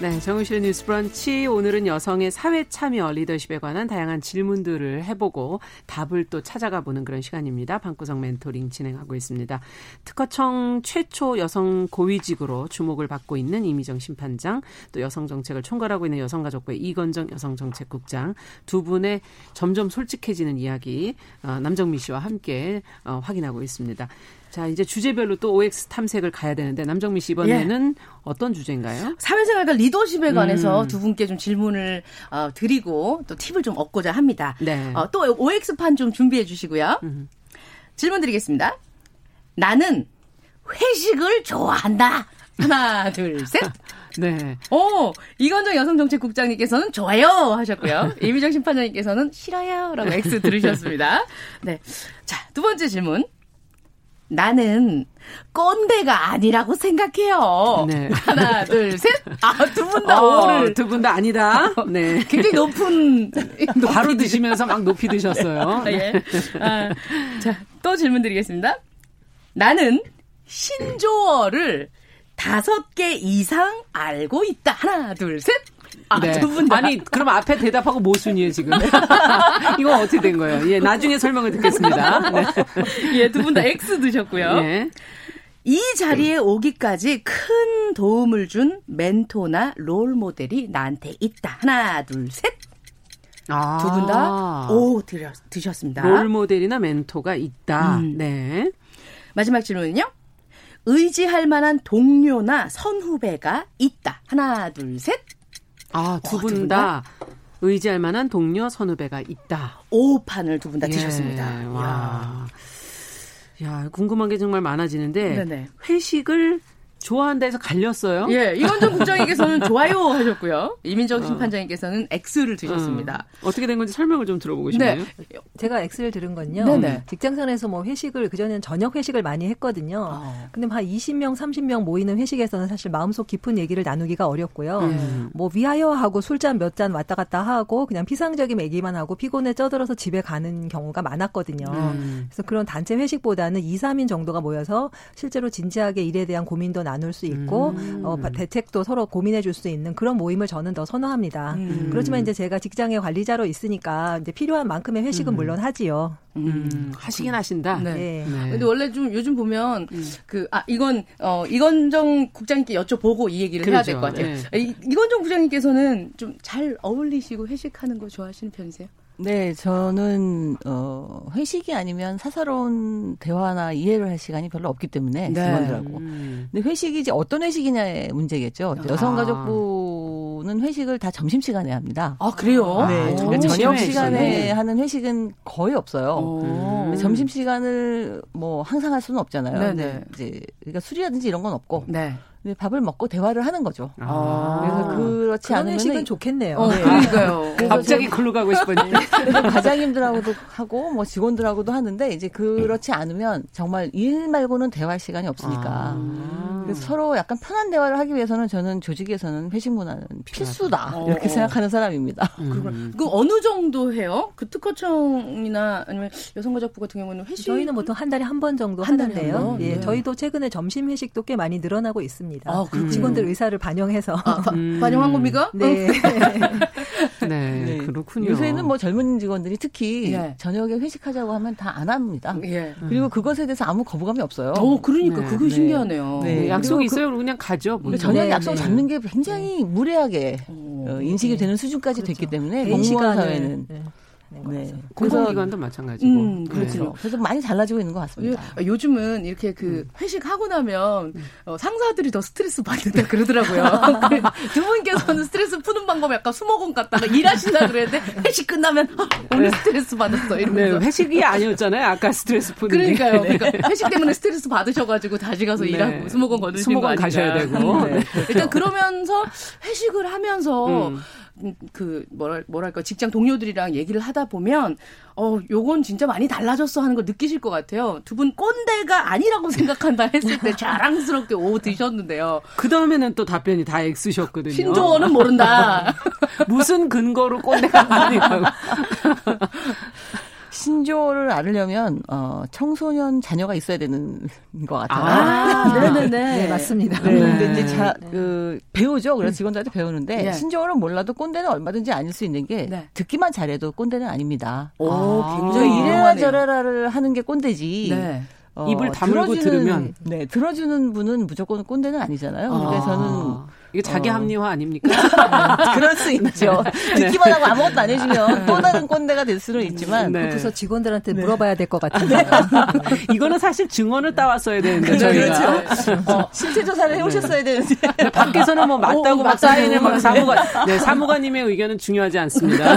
네, 정우실의 뉴스 브런치 오늘은 여성의 사회 참여 리더십에 관한 다양한 질문들을 해보고 답을 또 찾아가 보는 그런 시간입니다. 방구석 멘토링 진행하고 있습니다. 특허청 최초 여성 고위직으로 주목을 받고 있는 이미정 심판장, 또 여성 정책을 총괄하고 있는 여성가족부의 이건정 여성정책국장 두 분의 점점 솔직해지는 이야기 어, 남정미 씨와 함께 어, 확인하고 있습니다. 자, 이제 주제별로 또 OX 탐색을 가야 되는데 남정미 씨 이번에는 예. 어떤 주제인가요? 사회생활과 리더십에 관해서 음. 두 분께 좀 질문을 어, 드리고 또 팁을 좀 얻고자 합니다. 네. 어, 또 OX판 좀 준비해 주시고요. 음. 질문 드리겠습니다. 나는 회식을 좋아한다. 하나, 둘, 셋. 네. 오, 이건정 여성정책국장님께서는 좋아요 하셨고요. 이미정 심판장님께서는 싫어요 라고 X 들으셨습니다. 네. 자, 두 번째 질문. 나는 꼰대가 아니라고 생각해요. 네. 하나, 둘, 셋. 아, 두 분다 어, 오를. 두 분 다 아니다. 네. 굉장히 높은. 바로 드시면서 막 높이 드셨어요. 네. 예. 아, 자, 또 질문 드리겠습니다. 나는 신조어를 다섯 개 이상 알고 있다. 하나, 둘, 셋. 아, 네. 두분 아니, 그럼 앞에 대답하고 모순이에요, 지금. 이거 어떻게 된 거예요? 예, 나중에 설명을 듣겠습니다. 네. 예, 두 분 다 X 드셨고요. 예. 이 자리에 오기까지 큰 도움을 준 멘토나 롤 모델이 나한테 있다. 하나, 둘, 셋. 아. 두 분 다, 오, 드셨습니다. 롤 모델이나 멘토가 있다. 음. 네. 마지막 질문은요? 의지할 만한 동료나 선후배가 있다. 하나, 둘, 셋. 아, 두 분다 어, 의지할 만한 동료 선후배가 있다. 오판을 두 분 다 드셨습니다. 예, 와. 야, 궁금한 게 정말 많아지는데 네네. 회식을 좋아한다 해서 갈렸어요. 예, 이원정 국장님께서는 좋아요 하셨고요. 이민정 어. 심판장님께서는 X를 드셨습니다. 어. 떻게 된 건지 설명을 좀 들어보고 싶네요. 네. 제가 X를 들은 건요. 네네. 직장생활에서 뭐 회식을 그전에는 저녁 회식을 많이 했거든요. 어. 근데 한 20명, 30명 모이는 회식에서는 사실 마음속 깊은 얘기를 나누기가 어렵고요. 음. 뭐 위하여 하고 술잔 몇 잔 왔다 갔다 하고 그냥 피상적인 얘기만 하고 피곤에 쩌들어서 집에 가는 경우가 많았거든요. 음. 그래서 그런 단체 회식보다는 2, 3인 정도가 모여서 실제로 진지하게 일에 대한 고민도 나눌 수 있고 음. 어, 대책도 서로 고민해 줄 수 있는 그런 모임을 저는 더 선호합니다. 음. 그렇지만 이제 제가 직장의 관리자로 있으니까 이제 필요한 만큼의 회식은 음. 물론 하지요. 음, 음. 하시긴 하신다. 네. 네. 네. 근데 원래 좀 요즘 보면 음. 그아 이건 어 이건정 국장님께 여쭤보고 이 얘기를 그렇죠. 해야 될 것 같아요. 네. 이, 이건정 국장님께서는 좀 잘 어울리시고 회식하는 거 좋아하시는 편이세요? 네, 저는 어 회식이 아니면 사사로운 대화나 이해를 할 시간이 별로 없기 때문에 네. 직원들하고. 음. 근데 회식이 이제 어떤 회식이냐의 문제겠죠. 아. 여성가족부는 회식을 다 점심 시간에 합니다. 아 그래요? 네, 그러니까 저녁 시간에 하는 회식은 거의 없어요. 음. 점심 시간을 뭐 항상 할 수는 없잖아요. 네네. 네. 이제 그러니까 술이라든지 이런 건 없고. 네. 밥을 먹고 대화를 하는 거죠. 아. 그래서 그렇지 않으면 식은 좋겠네요. 어, 네. 그러니까요. 갑자기 글로 가고 싶은니 과장님들하고도 하고 뭐 직원들하고도 하는데 이제 그렇지 않으면 정말 일 말고는 대화할 시간이 없으니까. 아. 그래서 서로 약간 편한 대화를 하기 위해서는 저는 조직에서는 회식 문화는 필수다 어. 이렇게 생각하는 사람입니다. 음. 그 어느 정도 해요? 그 특허청이나 아니면 여성가족부 같은 경우는 회식 저희는 보통 한 달에 한 번 정도 한 하는데요. 예, 네. 저희도 최근에 점심 회식도 꽤 많이 늘어나고 있습니다. 있습니다. 아, 직원들 의사를 반영해서 아, 음. 반영한 겁니까? 네. 네. 네. 그렇군요. 요새는 뭐 젊은 직원들이 특히 예. 저녁에 회식하자고 하면 다 안 합니다. 예. 그리고 그것에 대해서 아무 거부감이 없어요. 어, 그러니까 네. 그거 네. 신기하네요. 네. 약속이 있어요. 그, 냥 가죠. 뭐. 저녁 네, 약속 네. 잡는 게 굉장히 무례하게 어, 인식이 되는 수준까지 그렇죠. 됐기 때문에 공무원 사회는 네. 공공기관도 마찬가지고. 음, 네. 그렇죠. 네. 그래서 많이 달라지고 있는 것 같습니다. 요, 즘은 이렇게 그 음. 회식하고 나면 어, 상사들이 더 스트레스 받는다 그러더라고요. 그두 분께서는 스트레스 푸는 방법 약간 수목원 갔다가 일하신다 그랬는데 회식 끝나면 아, 오늘 네. 스트레스 받았어 이러면서. 네, 회식이 아니었잖아요. 아까 스트레스 푸는 그러니까요. 게. 그러니까 회식 때문에 스트레스 받으셔가지고 다시 가서 네. 일하고 수목원 거두신 거 아닌가. 가셔야 되고. 네. 일단 그러면서 회식을 하면서 음. 그 뭐랄 뭐랄까 직장 동료들이랑 얘기를 하다 보면 어 요건 진짜 많이 달라졌어 하는 걸 느끼실 것 같아요. 두 분 꼰대가 아니라고 생각한다 했을 때 자랑스럽게 오 드셨는데요. 그 다음에는 또 답변이 다 X셨거든요. 신조어는 모른다. 무슨 근거로 꼰대가 아니라고. 신조어를 알으려면 어, 청소년 자녀가 있어야 되는 것 같아요. 아, 네네네. 네, 맞습니다. 네. 근데 이제 자, 그, 배우죠. 그래서 직원들한테 배우는데 네. 신조어를 몰라도 꼰대는 얼마든지 아닐 수 있는 게 네. 듣기만 잘해도 꼰대는 아닙니다. 오, 아, 굉장히 이래라 저래라를 하는 게 꼰대지. 네. 어, 입을 다물고 들으면 네 들어주는 분은 무조건 꼰대는 아니잖아요. 그러니까 아. 저는 이게 자기 어. 합리화 아닙니까? 그럴 수 있죠. 네. 듣기만 하고 아무것도 안 해주면 또 다른 꼰대가 될 수는 있지만 네. 그래서 직원들한테 네. 물어봐야 될 것 같은데 네. 이거는 사실 증언을 따왔어야 되는데 저희가 그렇죠. 어, 신체 조사를 해오셨어야 되는데 밖에서는 뭐 맞다고 오, 막 사인을 막 사무관 네 사무관님의 의견은 중요하지 않습니다.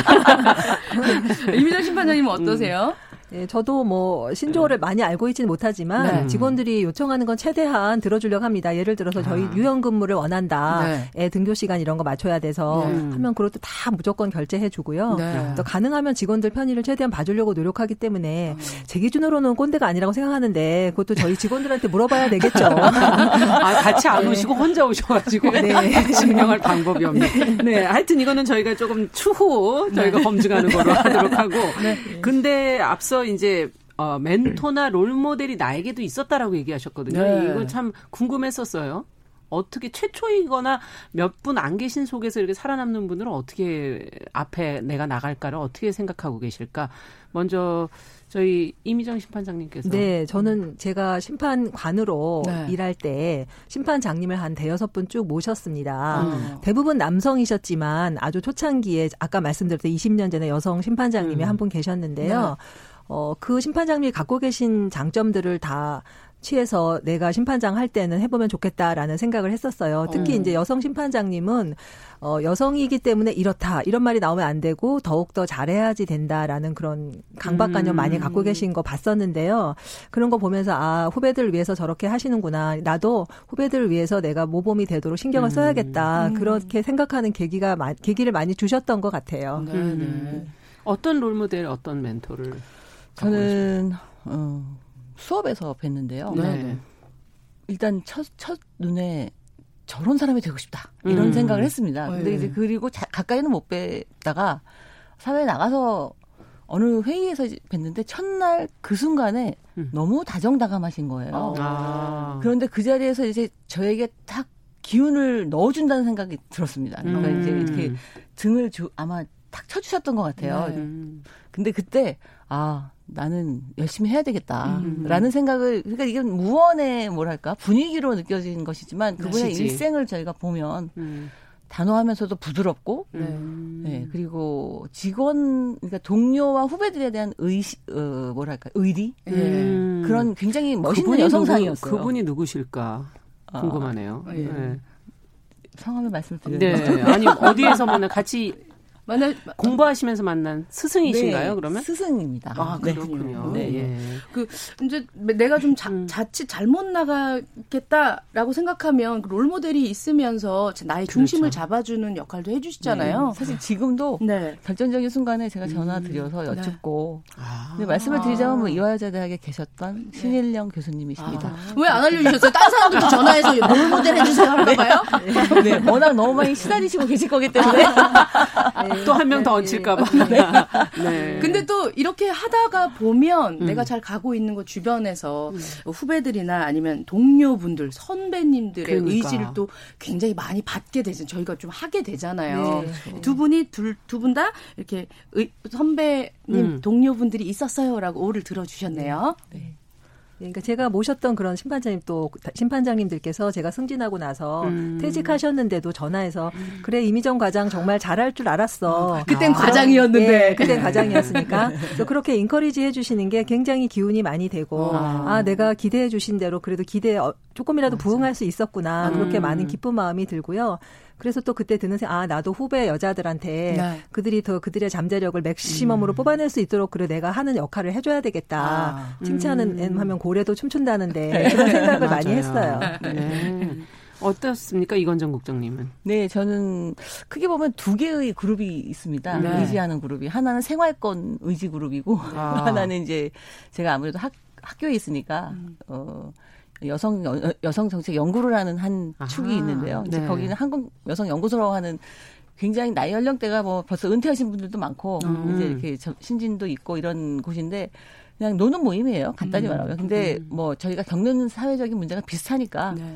이미정 심판장님은 어떠세요? 음. 예, 저도 뭐 신조어를 네. 많이 알고 있지는 못하지만 네. 직원들이 요청하는 건 최대한 들어주려고 합니다. 예를 들어서 저희 아. 유연 근무를 원한다. 네. 애 등교 시간 이런 거 맞춰야 돼서 네. 하면 그것도 다 무조건 결제해 주고요. 네. 또 가능하면 직원들 편의를 최대한 봐주려고 노력하기 때문에 어. 제 기준으로는 꼰대가 아니라고 생각하는데 그것도 저희 직원들한테 물어봐야 되겠죠. 아, 같이 안 네. 오시고 혼자 오셔가지고 네. 증명할 방법이 없네. 네, 하여튼 이거는 저희가 조금 추후 저희가 검증하는 걸로 하도록 하고. 근데 앞서 이제 어, 멘토나 롤 모델이 나에게도 있었다라고 얘기하셨거든요. 네. 이걸 참 궁금했었어요. 어떻게 최초이거나 몇 분 안 계신 속에서 이렇게 살아남는 분들은 어떻게 앞에 내가 나갈까를 어떻게 생각하고 계실까? 먼저 저희 이미정 심판장님께서 네, 저는 제가 심판관으로 네. 일할 때 심판장님을 한 대여섯 분 쭉 모셨습니다. 음. 대부분 남성이셨지만 아주 초창기에 아까 말씀드렸던 20년 전에 여성 심판장님이 음. 한분 계셨는데요. 네. 어, 그 심판장님이 갖고 계신 장점들을 다 취해서 내가 심판장 할 때는 해보면 좋겠다라는 생각을 했었어요. 특히 어. 이제 여성 심판장님은 어, 여성이기 때문에 이렇다 이런 말이 나오면 안 되고 더욱 더 잘해야지 된다라는 그런 강박관념 음. 많이 갖고 계신 거 봤었는데요. 그런 거 보면서 아 후배들 위해서 저렇게 하시는구나. 나도 후배들을 위해서 내가 모범이 되도록 신경을 음. 써야겠다. 음. 그렇게 생각하는 계기가 계기를 많이 주셨던 것 같아요. 네, 네. 음. 어떤 롤모델, 어떤 멘토를 저는 어, 수업에서 뵀는데요. 네. 일단 첫, 첫 눈에 저런 사람이 되고 싶다. 이런 음. 생각을 했습니다. 네. 근데 이제 그리고 자, 가까이는 못 뵀다가 사회에 나가서 어느 회의에서 뵀는데 첫날 그 순간에 음. 너무 다정다감하신 거예요. 아. 그런데 그 자리에서 이제 저에게 딱 기운을 넣어준다는 생각이 들었습니다. 그러니까 음. 이제 이렇게 등을 주, 아마 탁 쳐주셨던 것 같아요. 네. 근데 그때 아 나는 열심히 해야 되겠다라는 음. 생각을 그러니까 이건 무언의 뭐랄까 분위기로 느껴진 것이지만 그분의 그시지. 일생을 저희가 보면 음. 단호하면서도 부드럽고 네. 네. 그리고 직원 그러니까 동료와 후배들에 대한 의식 어 뭐랄까 의리 음. 그런 굉장히 멋있는 여성상이었어요. 그분이 누구실까 궁금하네요. 아, 예. 네. 성함을 말씀드려요. 네. 아니 어디에서 만나 같이 만날 공부하시면서 만난 스승이신가요? 네, 그러면 스승입니다. 아 네. 그렇군요. 네. 예. 그 이제 내가 좀 자, 음. 자칫 잘못 나가겠다라고 생각하면 그롤 모델이 있으면서 나의 그렇죠. 중심을 그렇죠. 잡아주는 역할도 해주시잖아요. 네. 사실 지금도 네. 결정적인 순간에 제가 전화 음. 드려서 네. 여쭙고 아. 말씀을 드리자면 뭐 이화여자대학에 계셨던 네. 신일령 교수님이십니다. 아. 왜안 알려주셨어요? 딴 사람들도 전화해서 롤 모델 해주세요 할까봐요? 네. 워낙 너무 많이 시달리시고 계실 거기 때문에. 또 한 명더 얹힐까봐. 네. 네. 근데 또 이렇게 하다가 보면 음. 내가 잘 가고 있는 것 주변에서 음. 후배들이나 아니면 동료분들, 선배님들의 그러니까. 의지를 또 굉장히 많이 받게 되죠. 저희가 좀 하게 되잖아요. 네. 두 분이 두 분 다 이렇게 의, 선배님, 음. 동료분들이 있었어요라고 오를 들어주셨네요. 네. 그러니까 제가 모셨던 그런 심판장님 또 심판장님들께서 제가 승진하고 나서 음. 퇴직하셨는데도 전화해서 음. 그래 이미정 과장 정말 잘할 줄 알았어. 아, 그땐 아. 과장이었는데. 예, 그땐 네. 과장이었으니까. 그래서 그렇게 인커리지 해주시는 게 굉장히 기운이 많이 되고 아, 아 내가 기대해 주신 대로 그래도 기대 어, 조금이라도 부응할 수 있었구나 그렇게 음. 많은 기쁜 마음이 들고요. 그래서 또 그때 드는 생각, 아, 나도 후배 여자들한테 네. 그들이 더 그들의 잠재력을 맥시멈으로 음. 뽑아낼 수 있도록 그래 내가 하는 역할을 해줘야 되겠다. 아. 칭찬은 음. 하면 고래도 춤춘다는데 네. 그런 생각을 많이 했어요. 네. 네. 어떻습니까 이건정 국장님은? 네, 저는 크게 보면 두 개의 그룹이 있습니다. 네. 의지하는 그룹이 하나는 생활권 의지 그룹이고 아. 하나는 이제 제가 아무래도 학 학교에 있으니까 음. 어 여성 여성 정책 연구를 하는 한 아하, 축이 있는데요. 이제 네. 거기는 한국 여성 연구소라고 하는 굉장히 나이 연령대가 뭐 벌써 은퇴하신 분들도 많고 음. 이제 이렇게 신진도 있고 이런 곳인데 그냥 노는 모임이에요. 간단히 음. 말하면. 근데 음. 뭐 저희가 겪는 사회적인 문제가 비슷하니까 네.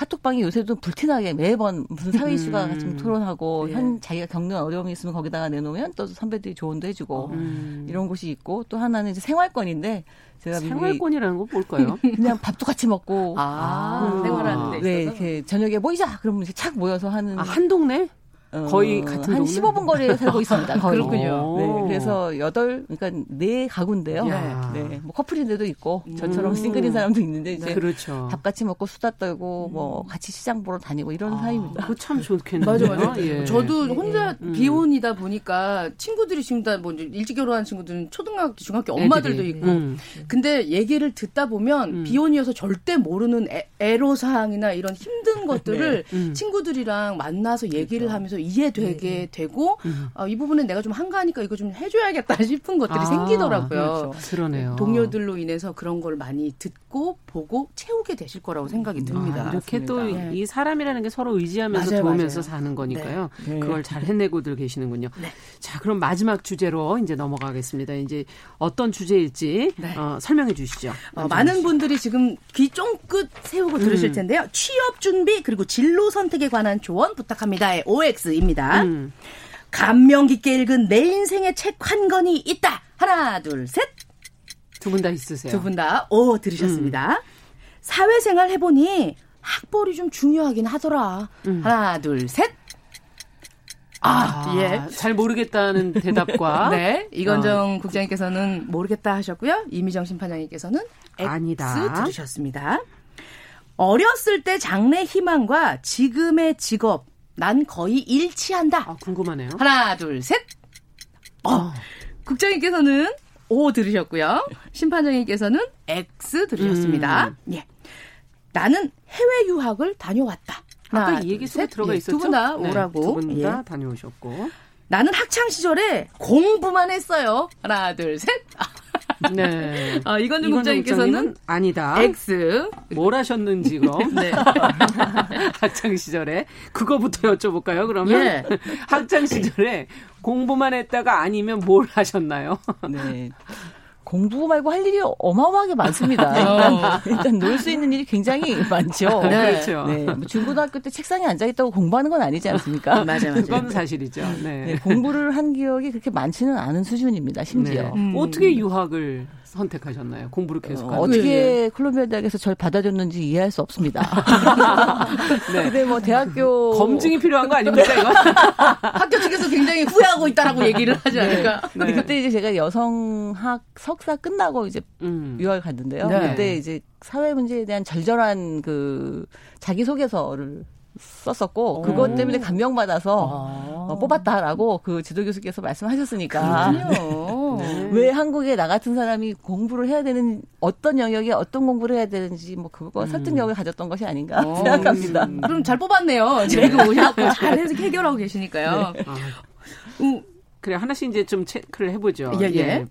카톡방이 요새도 불티나게 매번 무슨 사회 이슈가 음. 좀 토론하고 예. 현 자기가 겪는 어려움이 있으면 거기다가 내놓으면 또 선배들이 조언도 해주고 음. 이런 곳이 있고 또 하나는 이제 생활권인데 제가 생활권이라는 거 뭘까요? 그냥 밥도 같이 먹고 아, 음, 생활하는 데 네, 이렇게 저녁에 모이자 그러면 이제 착 모여서 하는 아, 한 동네? 어, 거의 같은 한 동네? 15분 거리에 살고 있습니다. 거의. 그렇군요. 네, 그래서 여덟 그러니까 네 가구인데요. 야. 네, 뭐 커플인데도 있고 저처럼 음. 싱글인 사람도 있는데 이제 네. 그렇죠. 밥 같이 먹고 수다 떨고 음. 뭐 같이 시장 보러 다니고 이런 아, 사이입니다. 그참 좋겠네요. 맞아, 맞아. 예. 저도 예. 혼자 음. 비혼이다 보니까 친구들이 지금 다뭐 일찍 결혼한 친구들은 초등학교, 중학교 엄마들도 애들이. 있고. 음. 근데 얘기를 듣다 보면 음. 비혼이어서 절대 모르는 애, 로사항이나 이런 힘든 것들을 네. 음. 친구들이랑 만나서 얘기를 그렇죠. 하면서 이해되게 네, 네. 되고 음. 어, 이 부분은 내가 좀 한가하니까 이거 좀 해줘야겠다 싶은 것들이 아, 생기더라고요. 그렇죠. 그러네요. 동료들로 인해서 그런 걸 많이 듣고 보고 채우게 되실 거라고 생각이 듭니다. 아, 이렇게 또 이 사람이라는 게 서로 의지하면서 맞아요, 도우면서 맞아요. 사는 거니까요. 네. 네. 그걸 잘 해내고들 계시는군요. 네. 자, 그럼 마지막 주제로 이제 넘어가겠습니다. 이제 어떤 주제일지 네. 어, 설명해 주시죠. 어, 많은 분들이 지금 귀 쫑긋 세우고 들으실 음. 텐데요. 취업 준비 그리고 진로 선택에 관한 조언 부탁합니다의 OX 입니다. 음. 감명 깊게 읽은 내 인생의 책 한 권이 있다. 하나, 둘, 셋. 두 분 다 있으세요. 두 분 다, 오, 들으셨습니다. 음. 사회생활 해보니 학벌이 좀 중요하긴 하더라. 음. 하나, 둘, 셋. 아, 아, 예. 잘 모르겠다는 대답과. 네. 이건정 어. 국장님께서는 모르겠다 하셨고요. 이미정 심판장님께서는 X 아니다. 들으셨습니다. 어렸을 때 장래 희망과 지금의 직업, 난 거의 일치한다. 아, 궁금하네요. 하나, 둘, 셋. 어. 어. 국장님께서는 O 들으셨고요. 심판장님께서는 X 들으셨습니다. 음. 예. 나는 해외 유학을 다녀왔다. 아까 이 얘기 속에 들어가 예, 있었죠? 두분 다 오라고. 네, 두분 다 예. 다녀오셨고. 나는 학창 시절에 공부만 했어요. 하나, 둘, 셋. 네. 아, 이건준 국장님께서는 아니다. X. 뭘 하셨는지 그럼. 네. 학창 시절에 그거부터 여쭤볼까요? 그러면 예. 학창 시절에 공부만 했다가 아니면 뭘 하셨나요? 네. 공부 말고 할 일이 어마어마하게 많습니다. 일단, 일단 놀 수 있는 일이 굉장히 많죠. 네. 그렇죠. 네. 뭐 중고등학교 때 책상에 앉아 있다고 공부하는 건 아니지 않습니까? 맞아요, 맞아요. 그건 사실이죠. 네. 네. 공부를 한 기억이 그렇게 많지는 않은 수준입니다. 심지어. 네. 음. 어떻게 유학을 선택하셨나요? 공부를 계속 어, 떻게 예, 예. 콜롬비아 대학에서 절 받아줬는지 이해할 수 없습니다. 네. 근데 뭐 대학교 검증이 필요한 거 아닙니까 이거? 학교 측에서 굉장히 후회하고 있다라고 얘기를 하지 네. 않을까? 네. 근데 그때 이제 제가 여성학 석사 끝나고 이제 음. 유학을 갔는데요. 네. 그때 이제 사회 문제에 대한 절절한 그 자기 소개서를 썼었고 그것 때문에 감명받아서 아. 어, 뽑았다라고 그 지도 교수께서 말씀하셨으니까 네. 왜 한국에 나 같은 사람이 공부를 해야 되는 어떤 영역에 어떤 공부를 해야 되는지 뭐 그거 음. 설득력을 가졌던 것이 아닌가 어. 생각합니다. 음. 그럼 잘 뽑았네요. 지금 오셔서 잘 해서 해결하고 계시니까요. 네. 아. 음. 그래 하나씩 이제 좀 체크를 해보죠. 예, 예. 예.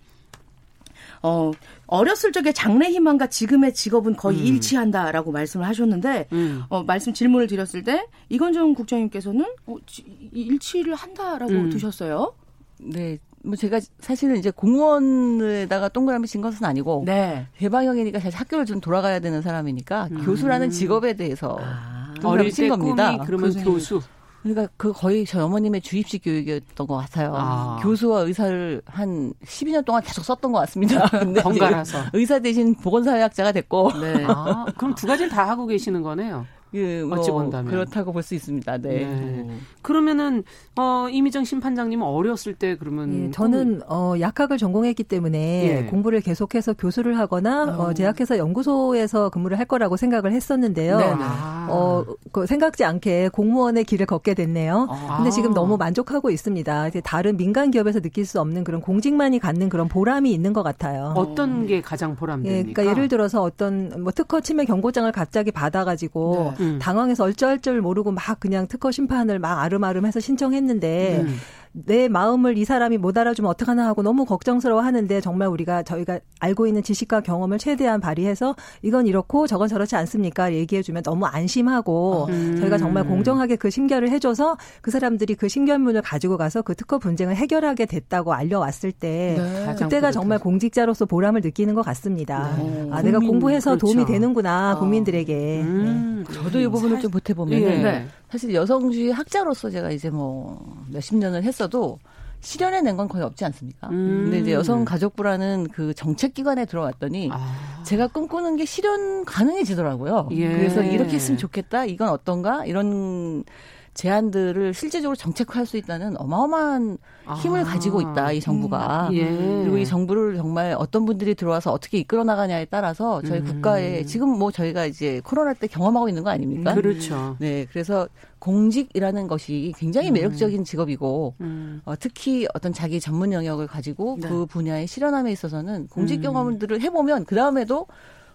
어, 어렸을 적에 장래 희망과 지금의 직업은 거의 음. 일치한다라고 말씀을 하셨는데, 음. 어, 말씀 질문을 드렸을 때, 이건정 국장님께서는 어, 지, 일치를 한다라고 음. 두셨어요. 네. 뭐 제가 사실은 이제 공무원에다가 동그라미 친 것은 아니고 네. 대방형이니까 사실 학교를 좀 돌아가야 되는 사람이니까 음. 교수라는 직업에 대해서 아. 어릴 때 겁니다. 그러면 교수. 그러니까 그 거의 저희 어머님의 주입식 교육이었던 것 같아요. 아. 교수와 의사를 한 12년 동안 계속 썼던 것 같습니다. 근데 번갈아서 의사 대신 보건사회학자가 됐고. 네. 아, 그럼 두 가지를 다 하고 계시는 거네요. 예, 뭐 어찌 본다면 그렇다고 볼 수 있습니다. 네. 네. 그러면은 어 이미정 심판장님은 어렸을 때 그러면 예, 저는 어 약학을 전공했기 때문에 예. 공부를 계속해서 교수를 하거나 어. 어 제약회사 연구소에서 근무를 할 거라고 생각을 했었는데요. 네, 네. 아. 어 그 생각지 않게 공무원의 길을 걷게 됐네요. 아. 근데 지금 너무 만족하고 있습니다. 이제 다른 민간 기업에서 느낄 수 없는 그런 공직만이 갖는 그런 보람이 있는 것 같아요. 어떤 게 가장 보람됩니까? 예, 그러니까 예를 들어서 어떤 뭐 특허 침해 경고장을 갑자기 받아가지고 네. 음. 당황해서 얼쩔쩔 모르고 막 그냥 특허 심판을 막 아름아름해서 신청했는데 음. 내 마음을 이 사람이 못 알아주면 어떡하나 하고 너무 걱정스러워 하는데 정말 우리가 저희가 알고 있는 지식과 경험을 최대한 발휘해서 이건 이렇고 저건 저렇지 않습니까? 얘기해주면 너무 안심하고 음. 저희가 정말 공정하게 그 심결을 해줘서 그 사람들이 그 심결문을 가지고 가서 그 특허 분쟁을 해결하게 됐다고 알려왔을 때 네. 그때가 정말 공직자로서 보람을 느끼는 것 같습니다. 네. 아, 내가 공부해서 그렇죠. 도움이 되는구나 어. 국민들에게. 음. 네. 저도 이 부분을 좀 보태보면 네. 사실 여성주의 학자로서 제가 이제 뭐 몇십 년을 했 어도 실현해낸 건 거의 없지 않습니까? 음. 근데 이제 여성가족부라는 그 정책기관에 들어왔더니 아. 제가 꿈꾸는 게 실현 가능해지더라고요. 예. 그래서 이렇게 했으면 좋겠다. 이건 어떤가? 이런 제안들을 실제적으로 정책화할 수 있다는 어마어마한 힘을 아. 가지고 있다 이 정부가 음. 예. 그리고 이 정부를 정말 어떤 분들이 들어와서 어떻게 이끌어 나가냐에 따라서 저희 음. 국가에 지금 뭐 저희가 이제 코로나 때 경험하고 있는 거 아닙니까? 그렇죠. 네, 그래서 공직이라는 것이 굉장히 음. 매력적인 직업이고 음. 어, 특히 어떤 자기 전문 영역을 가지고 네. 그 분야의 실현함에 있어서는 공직 음. 경험들을 해보면 그 다음에도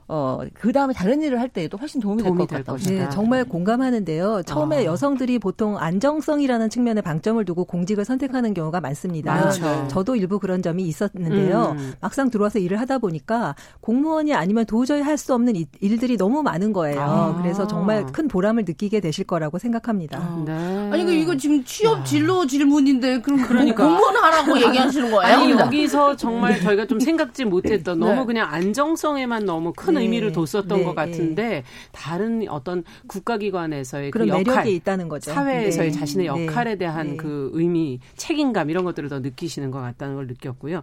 어, 그 다음에 다른 일을 할 때에도 훨씬 도움이, 도움이 될 것 같다고 네, 정말 공감하는데요. 처음에 어. 여성들이 보통 안정성이라는 측면에 방점을 두고 공직을 선택하는 경우가 많습니다. 많죠. 저도 일부 그런 점이 있었는데요. 음. 막상 들어와서 일을 하다 보니까 공무원이 아니면 도저히 할 수 없는 일들이 너무 많은 거예요. 아. 그래서 정말 큰 보람을 느끼게 되실 거라고 생각합니다. 아. 네. 아니, 그 이거 지금 취업 아. 진로 질문인데 그럼 그러니까. 공무원 하라고 얘기하시는 거예요? 아니, 여기서 정말 저희가 좀 생각지 못했던 네. 너무 그냥 안정성에만 너무 큰큰 네. 의미를 뒀었던 네. 것 같은데 네. 다른 어떤 국가기관에서의 그 그런 그 역할, 매력이 있다는 거죠. 사회에서의 네. 자신의 네. 역할에 대한 그 의미, 책임감 이런 것들을 더 느끼시는 것 같다는 걸 느꼈고요.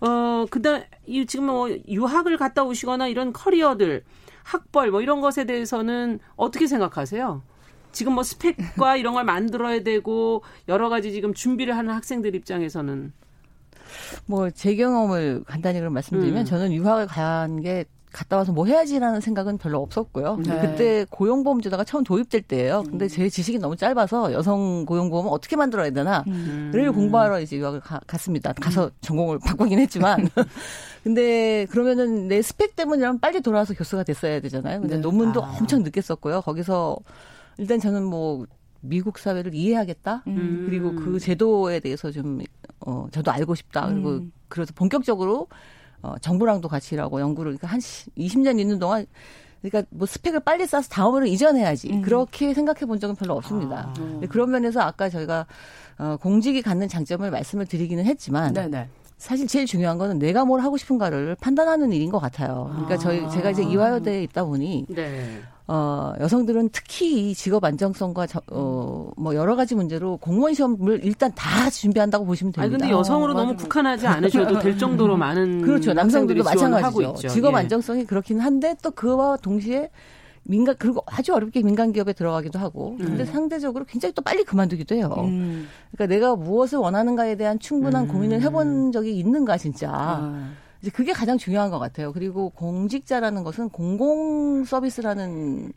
어 그다음 이 지금 뭐 유학을 갔다 오시거나 이런 커리어들 학벌 뭐 이런 것에 대해서는 어떻게 생각하세요? 지금 뭐 스펙과 이런 걸 만들어야 되고 여러 가지 지금 준비를 하는 학생들 입장에서는 뭐 제 경험을 간단히 그럼 말씀드리면 음. 저는 유학을 간 게 갔다 와서 뭐 해야지라는 생각은 별로 없었고요. 네. 그때 고용보험제도가 처음 도입될 때예요. 근데 제 지식이 너무 짧아서 여성 고용보험을 어떻게 만들어야 되나를 음. 공부하러 이제 유학을 가, 갔습니다. 가서 음. 전공을 바꾸긴 했지만. 근데 그러면은 내 스펙 때문이라면 빨리 돌아와서 교수가 됐어야 되잖아요. 근데 네. 논문도 아. 엄청 늦게 썼고요. 거기서 일단 저는 뭐 미국 사회를 이해하겠다. 음. 그리고 그 제도에 대해서 좀, 어, 저도 알고 싶다. 그리고 음. 그래서 본격적으로 어, 정부랑도 같이 일하고 연구를 그러니까 한 20년 있는 동안 그러니까 뭐 스펙을 빨리 쌓아서 다음으로 이전해야지. 음. 그렇게 생각해 본 적은 별로 없습니다. 아. 그런 면에서 아까 저희가 어, 공직이 갖는 장점을 말씀을 드리기는 했지만 네네. 사실 제일 중요한 거는 내가 뭘 하고 싶은가를 판단하는 일인 것 같아요. 그러니까 저희 아. 제가 이제 이화여대에 있다 보니 네. 어, 여성들은 특히 직업 안정성과 저, 어, 뭐 여러 가지 문제로 공무원 시험을 일단 다 준비한다고 보시면 됩니다. 아니 근데 여성으로 어, 너무 국한하지 않으셔도 될 정도로 많은 그렇죠. 남성들도 마찬가지죠. 직업 예. 안정성이 그렇긴 한데 또 그와 동시에 민간 그리고 아주 어렵게 민간 기업에 들어가기도 하고 근데 음. 상대적으로 굉장히 또 빨리 그만두기도 해요. 음. 그러니까 내가 무엇을 원하는가에 대한 충분한 음. 고민을 해본 적이 있는가 진짜. 아. 이제 그게 가장 중요한 것 같아요. 그리고 공직자라는 것은 공공 서비스라는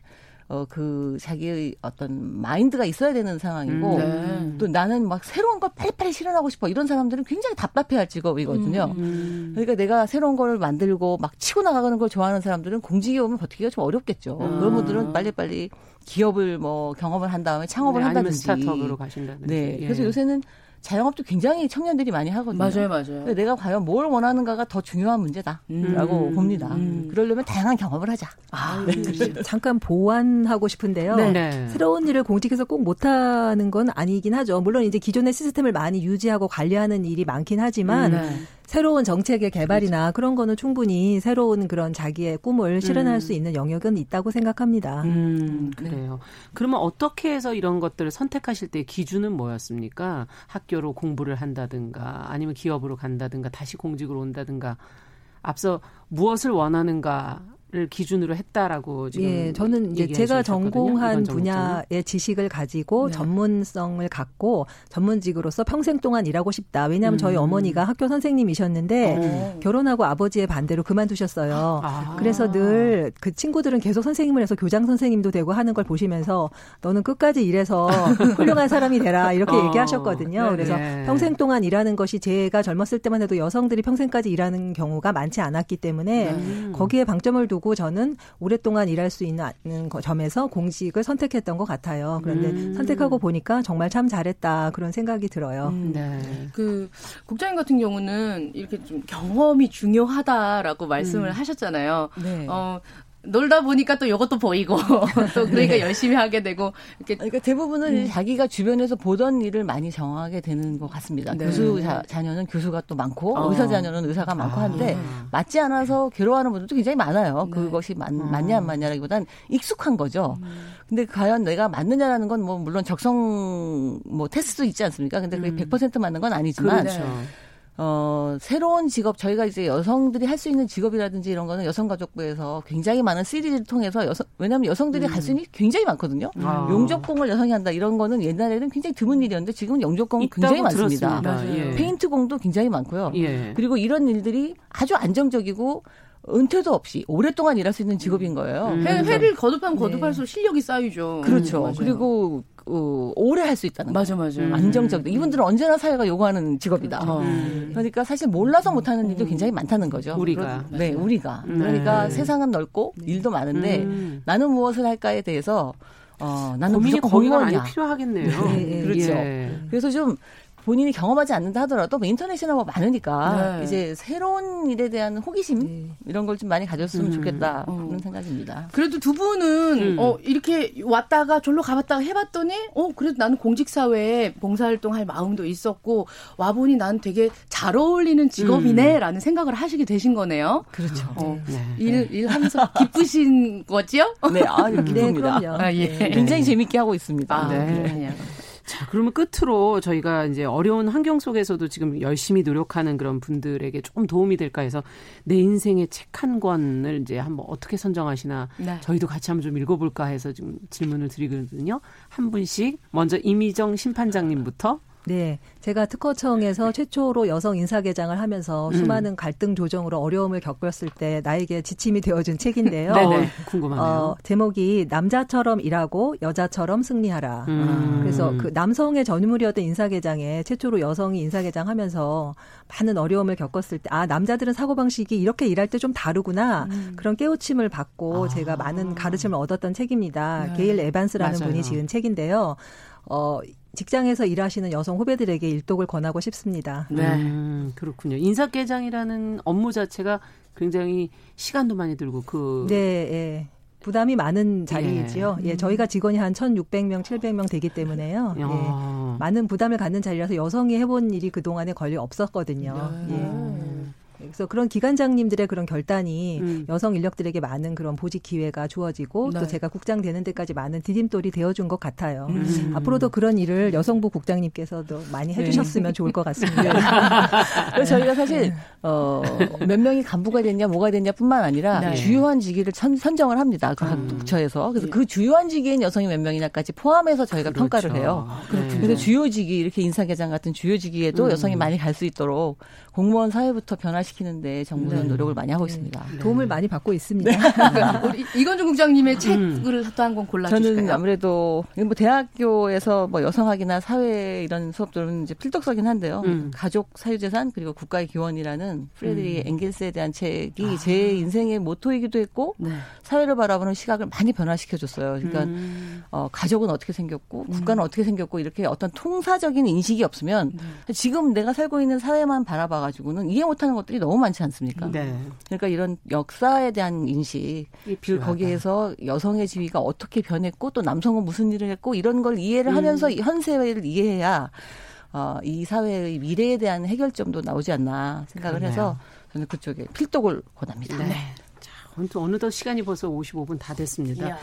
어, 그, 자기의 어떤 마인드가 있어야 되는 상황이고, 음, 네. 또 나는 막 새로운 걸 빨리빨리 실현하고 싶어. 이런 사람들은 굉장히 답답해 할 직업이거든요. 음, 음. 그러니까 내가 새로운 걸 만들고 막 치고 나가는 걸 좋아하는 사람들은 공직에 오면 버티기가 좀 어렵겠죠. 아. 그런 분들은 빨리빨리 기업을 뭐 경험을 한 다음에 창업을 네, 한다든지. 스타트업으로 가신다든지. 네. 그래서 예. 요새는 자영업도 굉장히 청년들이 많이 하거든요. 맞아요, 맞아요. 내가 과연 뭘 원하는가가 더 중요한 문제다라고 음, 봅니다. 음. 그러려면 다양한 경험을 하자. 아, 네. 잠깐 보완하고 싶은데요. 네. 네. 새로운 일을 공직에서 꼭 못하는 건 아니긴 하죠. 물론 이제 기존의 시스템을 많이 유지하고 관리하는 일이 많긴 하지만 네. 새로운 정책의 개발이나 그렇죠. 그런 거는 충분히 새로운 그런 자기의 꿈을 실현할 음. 수 있는 영역은 있다고 생각합니다. 음, 그래요. 그러면 어떻게 해서 이런 것들을 선택하실 때 기준은 뭐였습니까? 학교로 공부를 한다든가 아니면 기업으로 간다든가 다시 공직으로 온다든가 앞서 무엇을 원하는가 를 기준으로 했다라고 지금 예, 저는 이제 제가 전공한 분야의 지식을 가지고 네. 전문성을 갖고 전문직으로서 평생 동안 일하고 싶다. 왜냐하면 음. 저희 어머니가 학교 선생님이셨는데 오. 어. 결혼하고 아버지의 반대로 그만두셨어요. 아. 그래서 늘 그 친구들은 계속 선생님을 해서 교장 선생님도 되고 하는 걸 보시면서 너는 끝까지 일해서 훌륭한 사람이 되라 이렇게 어. 얘기하셨거든요. 네네. 그래서 평생 동안 일하는 것이 제가 젊었을 때만 해도 여성들이 평생까지 일하는 경우가 많지 않았기 때문에 음. 거기에 방점을 두고 보고 저는 오랫동안 일할 수 있는 점에서 공직을 선택했던 것 같아요. 그런데 음. 선택하고 보니까 정말 참 잘했다 그런 생각이 들어요. 음. 네. 그 국장님 같은 경우는 이렇게 좀 경험이 중요하다라고 말씀을 음. 하셨잖아요. 네. 어, 놀다 보니까 또 이것도 보이고 또 그러니까 네. 열심히 하게 되고 이렇게 그러니까 대부분은 음. 자기가 주변에서 보던 일을 많이 정하게 되는 것 같습니다. 네. 교수 자, 자녀는 교수가 또 많고 어. 의사 자녀는 의사가 많고 한데 아. 맞지 않아서 괴로워하는 분들도 굉장히 많아요. 네. 그것이 맞, 음. 맞냐 안 맞냐라기보단 익숙한 거죠. 음. 근데 과연 내가 맞느냐라는 건 뭐 물론 적성 뭐 테스트도 있지 않습니까? 근데 그게 음. 100% 맞는 건 아니지만 그렇죠. 어, 새로운 직업, 저희가 이제 여성들이 할 수 있는 직업이라든지 이런 거는 여성가족부에서 굉장히 많은 시리즈를 통해서 여성, 왜냐하면 여성들이 음. 할수 있는 게 굉장히 많거든요. 아. 용접공을 여성이 한다 이런 거는 옛날에는 굉장히 드문 일이었는데 지금은 용접공은 굉장히 많습니다. 예. 페인트공도 굉장히 많고요. 예. 그리고 이런 일들이 아주 안정적이고 은퇴도 없이 오랫동안 일할 수 있는 직업인 거예요. 음. 회, 회를 거듭하면 거듭할수록 네. 실력이 쌓이죠. 그렇죠. 음, 그리고 어, 오래 할 수 있다는 맞아, 맞아. 음. 안정적. 이분들은 언제나 사회가 요구하는 직업이다. 음. 그러니까 사실 몰라서 못하는 일도 굉장히 많다는 거죠. 우리가. 네, 우리가. 음. 그러니까 네. 세상은 넓고 일도 많은데 음. 나는 무엇을 할까에 대해서 어, 나는 고민이 거기가 많이 필요하겠네요. 네, 네. 그렇죠. 예. 그래서 좀 본인이 경험하지 않는다 하더라도 뭐 인터넷이나 뭐 많으니까 네. 이제 새로운 일에 대한 호기심 네. 이런 걸 좀 많이 가졌으면 음. 좋겠다 어. 그런 생각입니다. 그래도 두 분은 음. 어 이렇게 왔다가 졸로 가봤다가 해봤더니 어 그래도 나는 공직 사회에 봉사활동할 마음도 있었고 와 보니 난 되게 잘 어울리는 직업이네라는 음. 생각을 하시게 되신 거네요. 그렇죠. 어, 네. 일 일하면서 기쁘신 거지요? 네, 아 기쁩니다. 네, 아, 예. 굉장히 재밌게 하고 있습니다. 아, 네. 자, 그러면 끝으로 저희가 이제 어려운 환경 속에서도 지금 열심히 노력하는 그런 분들에게 조금 도움이 될까 해서 내 인생의 책 한 권을 이제 한번 어떻게 선정하시나 네. 저희도 같이 한번 좀 읽어볼까 해서 지금 질문을 드리거든요. 한 분씩 먼저 이미정 심판장님부터 네. 제가 특허청에서 최초로 여성 인사개장을 하면서 음. 수많은 갈등 조정으로 어려움을 겪었을 때 나에게 지침이 되어준 책인데요. 네네. 궁금하네요. 어, 제목이 남자처럼 일하고 여자처럼 승리하라. 음. 그래서 그 남성의 전유물이었던 인사개장에 최초로 여성이 인사개장 하면서 많은 어려움을 겪었을 때, 아, 남자들은 사고방식이 이렇게 일할 때 좀 다르구나. 음. 그런 깨우침을 받고 아. 제가 많은 가르침을 얻었던 책입니다. 네. 게일 에반스라는 맞아요. 분이 지은 책인데요. 어, 직장에서 일하시는 여성 후배들에게 일독을 권하고 싶습니다. 네. 음, 그렇군요. 인사개장이라는 업무 자체가 굉장히 시간도 많이 들고 그 네, 예. 부담이 많은 자리이지요. 예, 예 저희가 직원이 한 1,600명, 700명 되기 때문에요. 예, 많은 부담을 갖는 자리라서 여성이 해본 일이 그동안에 거의 없었거든요. 네. 예. 그래서 그런 기관장님들의 그런 결단이 음. 여성 인력들에게 많은 그런 보직 기회가 주어지고 네. 또 제가 국장 되는 데까지 많은 디딤돌이 되어준 것 같아요. 음. 앞으로도 그런 일을 여성부 국장님께서도 많이 네. 해주셨으면 네. 좋을 것 같습니다. 네. 그래서 저희가 사실 네. 어, 몇 명이 간부가 됐냐 뭐가 됐냐뿐만 아니라 네. 주요한 직위를 선, 정을 합니다. 각 음. 부처에서 그래서 그 주요한 직위인 여성이 몇 명이냐까지 포함해서 저희가 그렇죠. 평가를 해요. 그래서 주요직이 이렇게 인사계장 같은 주요 직위에도 음. 여성이 많이 갈 수 있도록 공무원 사회부터 변화시 키는데 정부는 네. 노력을 많이 하고 있습니다. 네. 도움을 많이 받고 있습니다. 네. 우리 이건중 국장님의 음. 책을 또 한 권 골라주실까요? 저는 아무래도 뭐 대학교에서 뭐 여성학이나 사회 이런 수업들은 이제 필독서긴 한데요. 음. 가족 사유재산 그리고 국가의 기원이라는 프레드리 음. 앵겔스에 대한 책이 아. 제 인생의 모토이기도 했고 네. 사회를 바라보는 시각을 많이 변화시켜줬어요. 그러니까 음. 어, 가족은 어떻게 생겼고 국가는 음. 어떻게 생겼고 이렇게 어떤 통사적인 인식이 없으면 네. 지금 내가 살고 있는 사회만 바라봐가지고는 이해 못하는 것들이 너무 많지 않습니까? 네. 그러니까 이런 역사에 대한 인식, 그 거기에서 여성의 지위가 어떻게 변했고 또 남성은 무슨 일을 했고 이런 걸 이해를 음. 하면서 현세를 이해해야 어, 이 사회의 미래에 대한 해결점도 나오지 않나 생각을 그러네요. 해서 저는 그쪽에 필독을 권합니다. 네. 자, 어느덧 시간이 벌써 55분 다 됐습니다. 이야.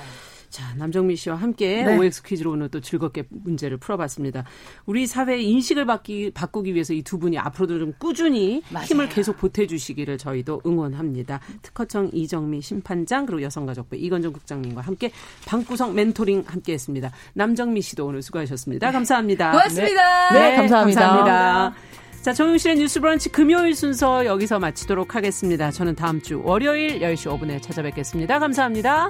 자, 남정미 씨와 함께 네. OX 퀴즈로 오늘 또 즐겁게 문제를 풀어봤습니다. 우리 사회의 인식을 바기, 바꾸기 위해서 이 두 분이 앞으로도 좀 꾸준히 맞아요. 힘을 계속 보태주시기를 저희도 응원합니다. 특허청 이정미 심판장 그리고 여성가족부 이건정 국장님과 함께 방구석 멘토링 함께했습니다. 남정미 씨도 오늘 수고하셨습니다. 감사합니다. 고맙습니다. 네, 네, 네 감사합니다. 감사합니다. 자, 정용실의 뉴스 브런치 금요일 순서 여기서 마치도록 하겠습니다. 저는 다음 주 월요일 10시 5분에 찾아뵙겠습니다. 감사합니다.